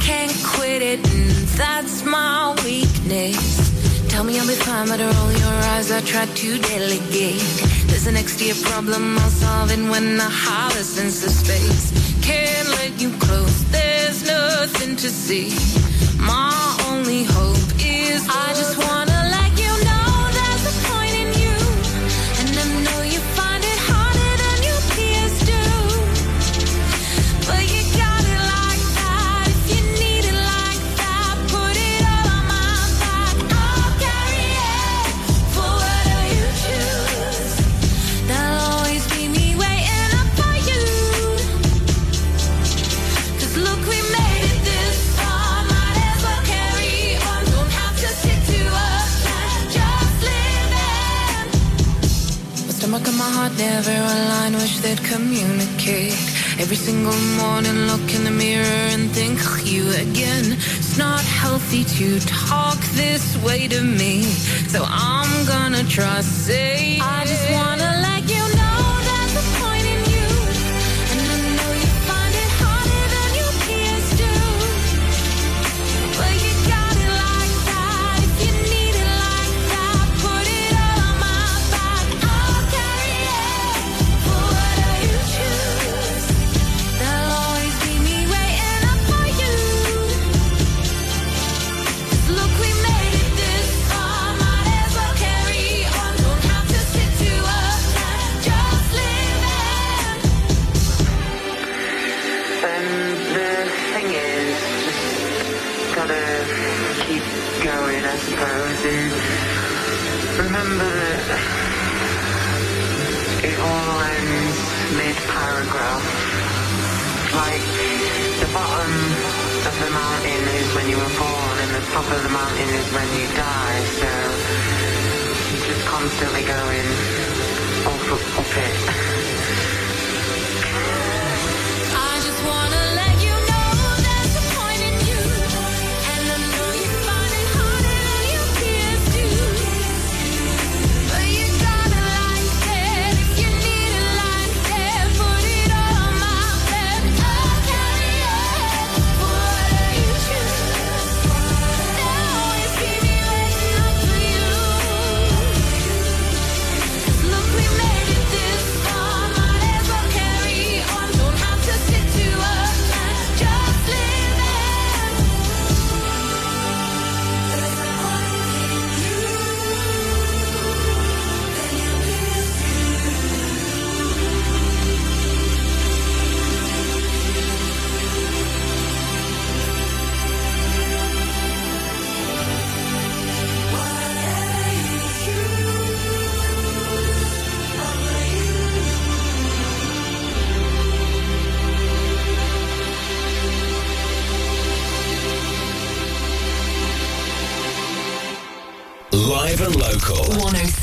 Can't quit it, and that's my weakness. Tell me I'll be fine, but roll your eyes. I try to delegate. There's an extra problem I'll solve it when I a sense of space. Can't let you close, there's nothing to see. My only hope is I just wanna never align. Wish they'd communicate. Every single morning, look in the mirror and think you again. It's not healthy to talk this way to me. So I'm gonna try say I just wanna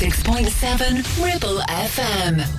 106.7 Ribble FM.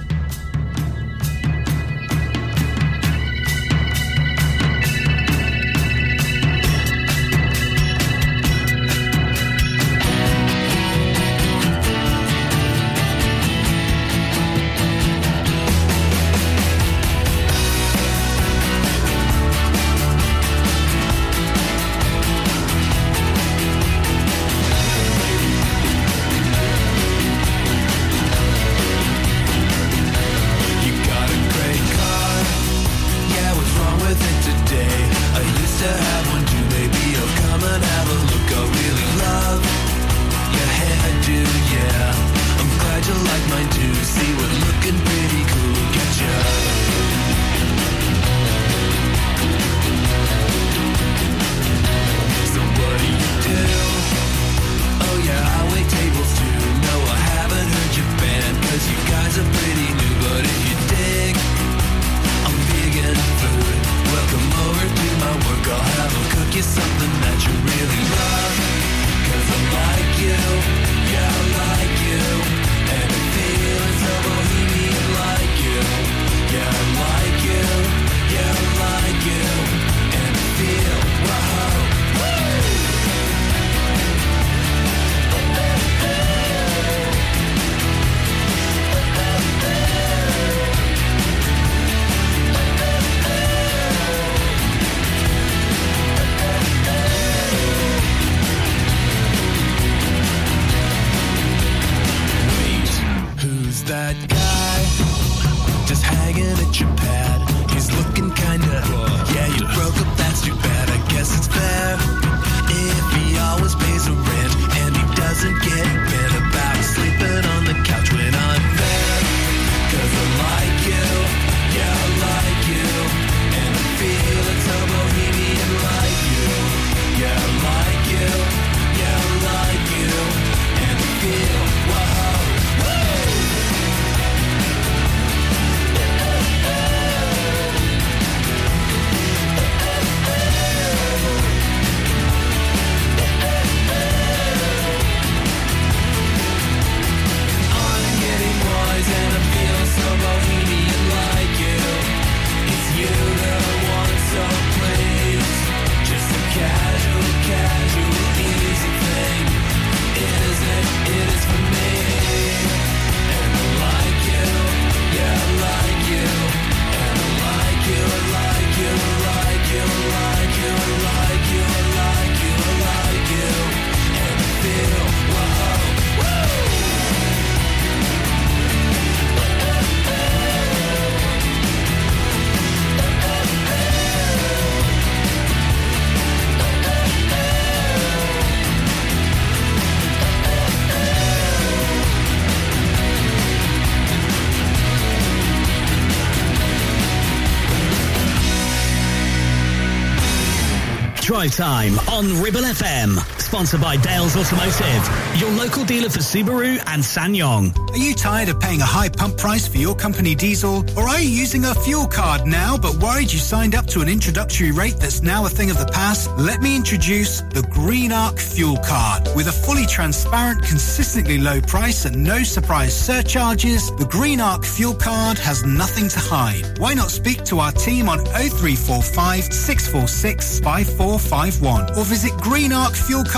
Drive time on Ribble FM. Sponsored by Dales Automotive, your local dealer for Subaru and SsangYong. Are you tired of paying a high pump price for your company diesel? Or are you using a fuel card now but worried you signed up to an introductory rate that's now a thing of the past? Let me introduce the Green Arc Fuel Card. With a fully transparent, consistently low price and no surprise surcharges, the Green Arc Fuel Card has nothing to hide. Why not speak to our team on 0345 646 5451 or visit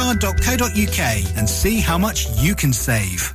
greenarcfuelcard.co.uk and see how much you can save.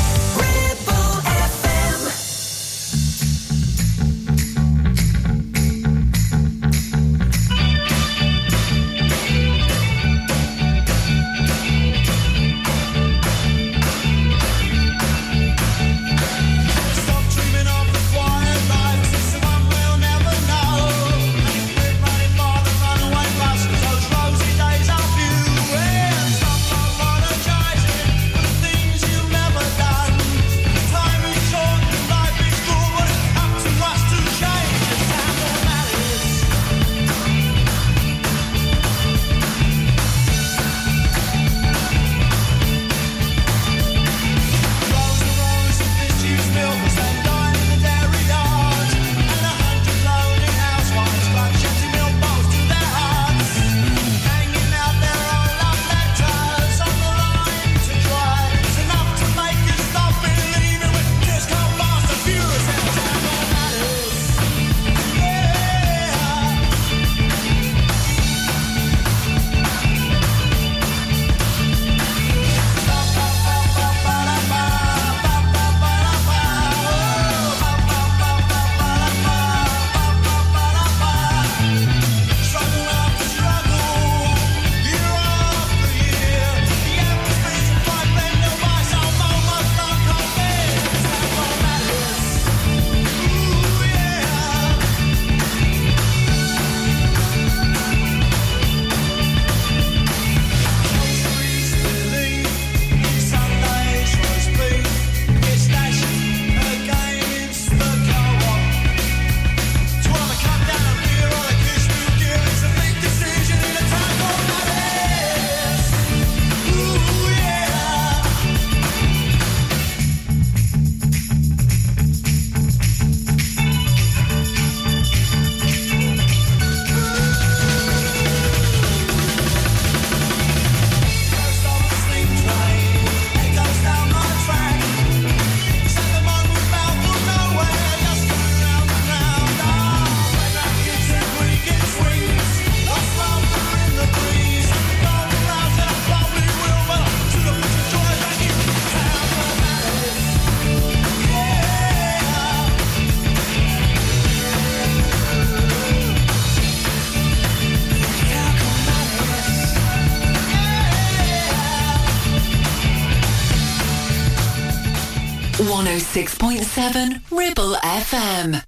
106.7 Ribble FM.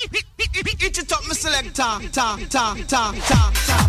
Itch it up, my selector. Ta, ta, ta, ta, ta.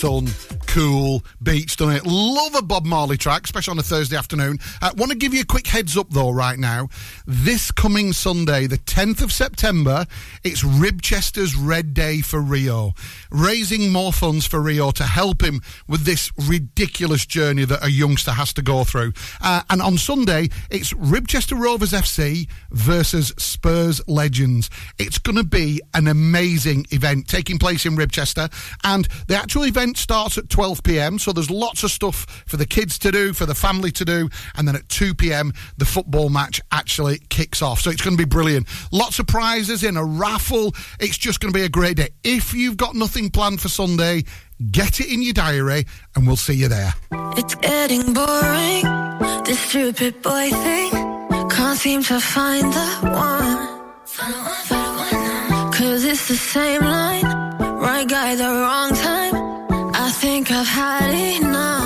Sun, cool, beach, doesn't it? Love a Bob Marley track, especially on a Thursday afternoon. Uh, Want to give you a quick heads up though, right now. This coming Sunday, the 10th of September, it's Ribchester's Red Day for Rio, raising more funds for Rio to help him with this ridiculous journey that a youngster has to go through. Uh, and on Sunday, it's Ribchester Rovers FC versus Spurs Legends. It's going to be an amazing event taking place in Ribchester, and the actual event starts at 12 pm. So there's lots of stuff for the kids to do, for the family to do, and then at 2 pm, the football match actually kicks off. So it's going to be brilliant. Lots of prizes in a raffle. It's just going to be a great day. If you've got nothing planned for Sunday, get it in your diary, and we'll see you there. It's getting boring, this stupid boy thing. Can't seem to find the one. Cause it's the same line, right guy, the wrong time. I think I've had enough.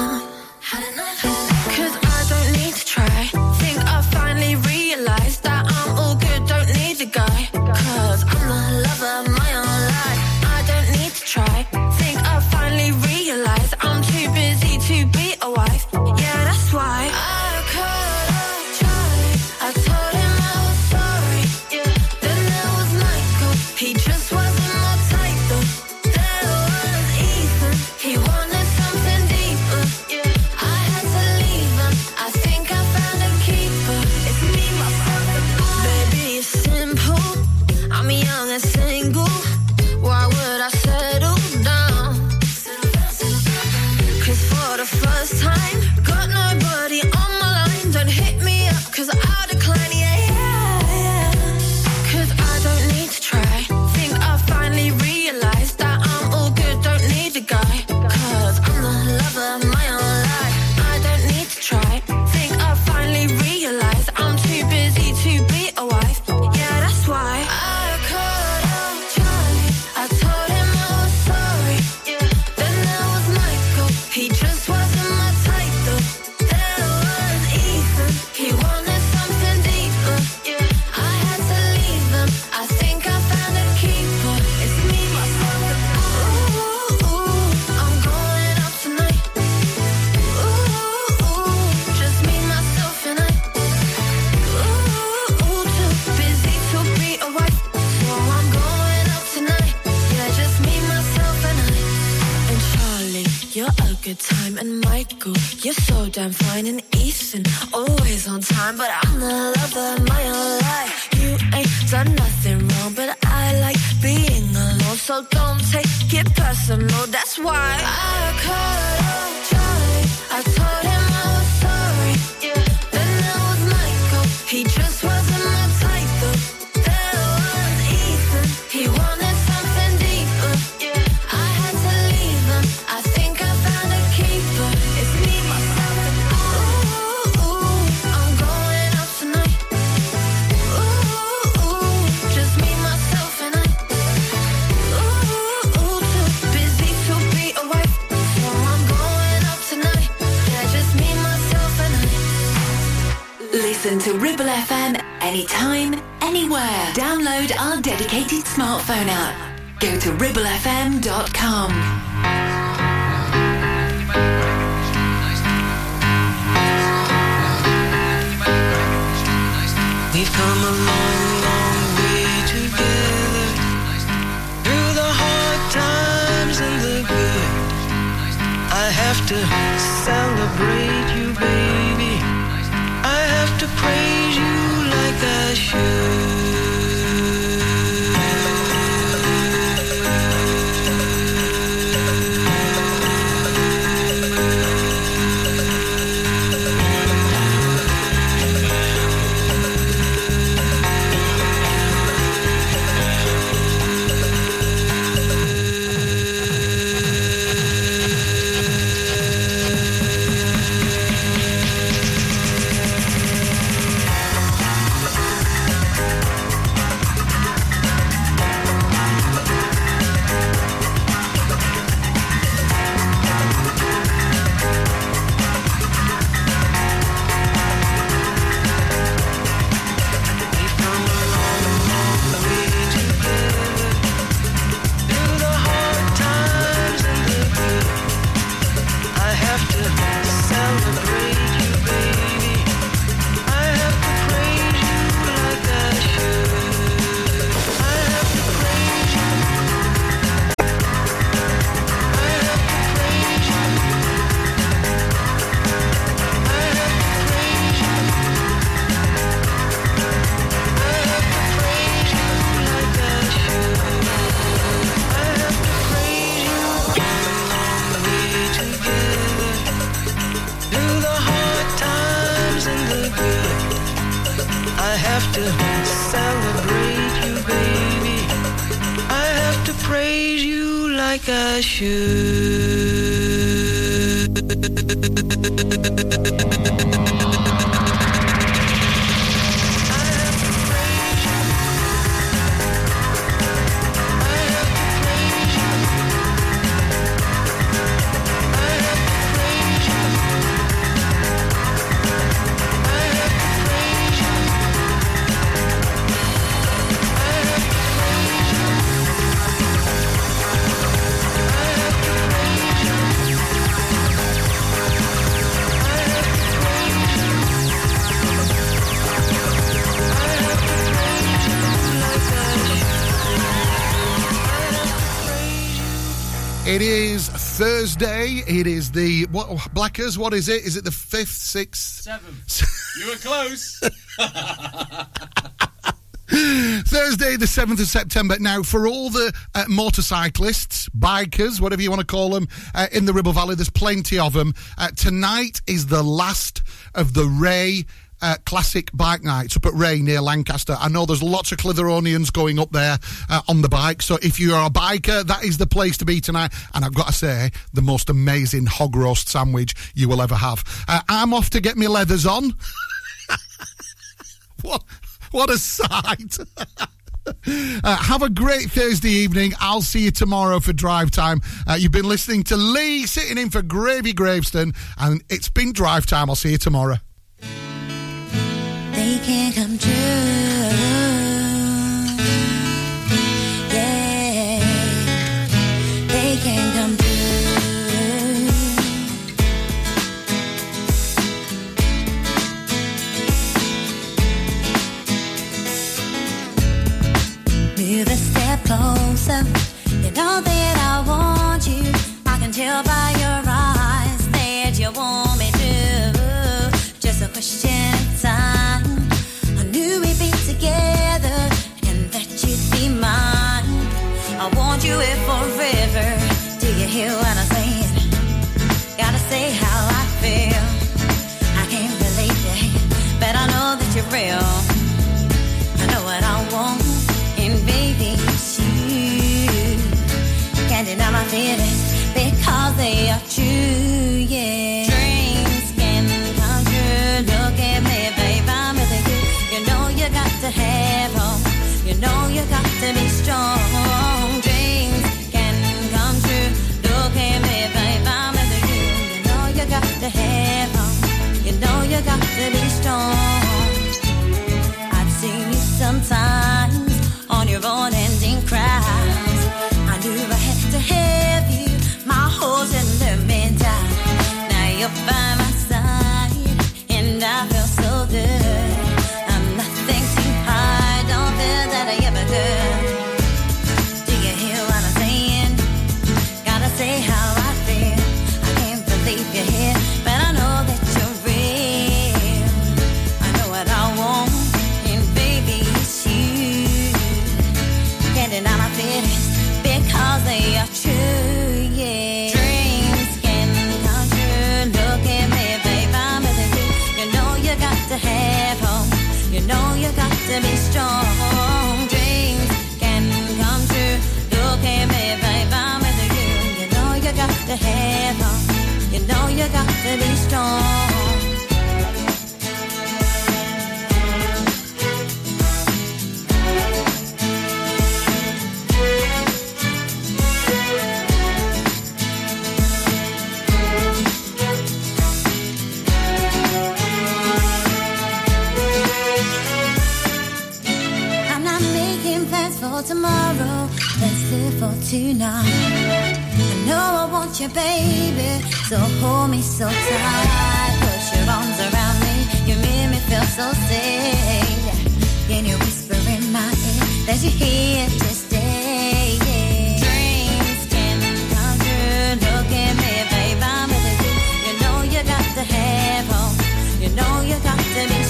You're so damn fine and Ethan, always on time, but I'm the lover of my own life. You ain't done nothing wrong, but I like being alone, so don't take it personal. That's why I called up. I told him Listen to Ribble FM anytime, anywhere. Download our dedicated smartphone app. Go to ribblefm.com. We've come a long, long way together. Through the hard times and the good. I have to celebrate you, baby. It is the what Blackers. What is it? Is it the fifth, sixth, Seventh. You were close. Thursday, the 7th of September. Now, for all the uh, motorcyclists, bikers, whatever you want to call them, uh, in the Ribble Valley, there's plenty of them. Uh, tonight is the last of the Wray. Uh, classic bike nights up at Wray near Lancaster. I know there's lots of Clitheronians going up there uh, on the bike. So if you're a biker, that is the place to be tonight. And I've got to say, the most amazing hog roast sandwich you will ever have. Uh, I'm off to get my leathers on. what, what a sight. Uh, have a great Thursday evening. I'll see you tomorrow for drive time. Uh, you've been listening to Lee sitting in for Gravy Graveston, and it's been drive time. I'll see you tomorrow. Can't come true. Yeah, they can't come true. Move a step closer. You know that I want you. I can tell by your say how I feel. I can't believe it, but I know that you're real. I know what I want, and baby, you. Can't deny my feelings because they are true, yeah. Dreams can come true. Look at me, babe, I'm with you. You know you got to have hope. You know you got to be strong. To hope. You know you got to be strong. I've seen you sometimes on your own ending cries. I knew I had to have you, my horse and let me die. Now you're by my to be strong. Dreams can come true. I'm with you. You know you got to have. You know you got to be strong. For tonight. I know I want you, baby. So hold me so tight. Put your arms around me. You make me feel so safe. Can you whisper in my ear that you're here to stay? Dreams can come true. Look at me. I'm with you. You know you got to have hope. You know you got to be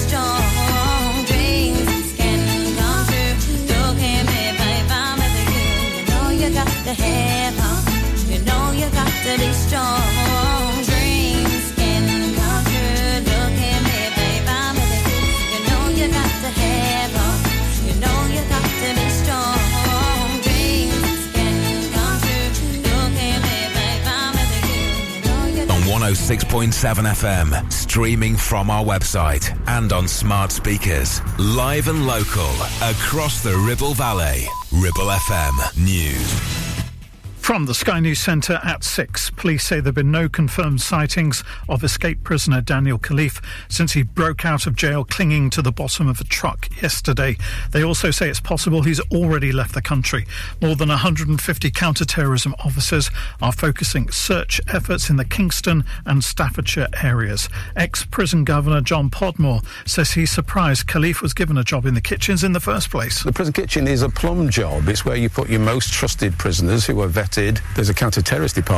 You know you got to be strong. Dreams can come true. Look at me, babe. I'm with you. You know you got to have. You know you got to be strong. Dreams can come true. Look at me. I'm you. You know on 106.7 FM, streaming from our website and on smart speakers, live and local across the Ribble Valley. Ribble FM News. From the Sky News Centre at 6, police say there have been no confirmed sightings of escaped prisoner Daniel Khalife since he broke out of jail clinging to the bottom of a truck yesterday. They also say it's possible he's already left the country. More than 150 counter-terrorism officers are focusing search efforts in the Kingston and Staffordshire areas. Ex-prison governor John Podmore says he's surprised Khalife was given a job in the kitchens in the first place. The prison kitchen is a plum job. It's where you put your most trusted prisoners who are vetted. There's a counter-terrorist department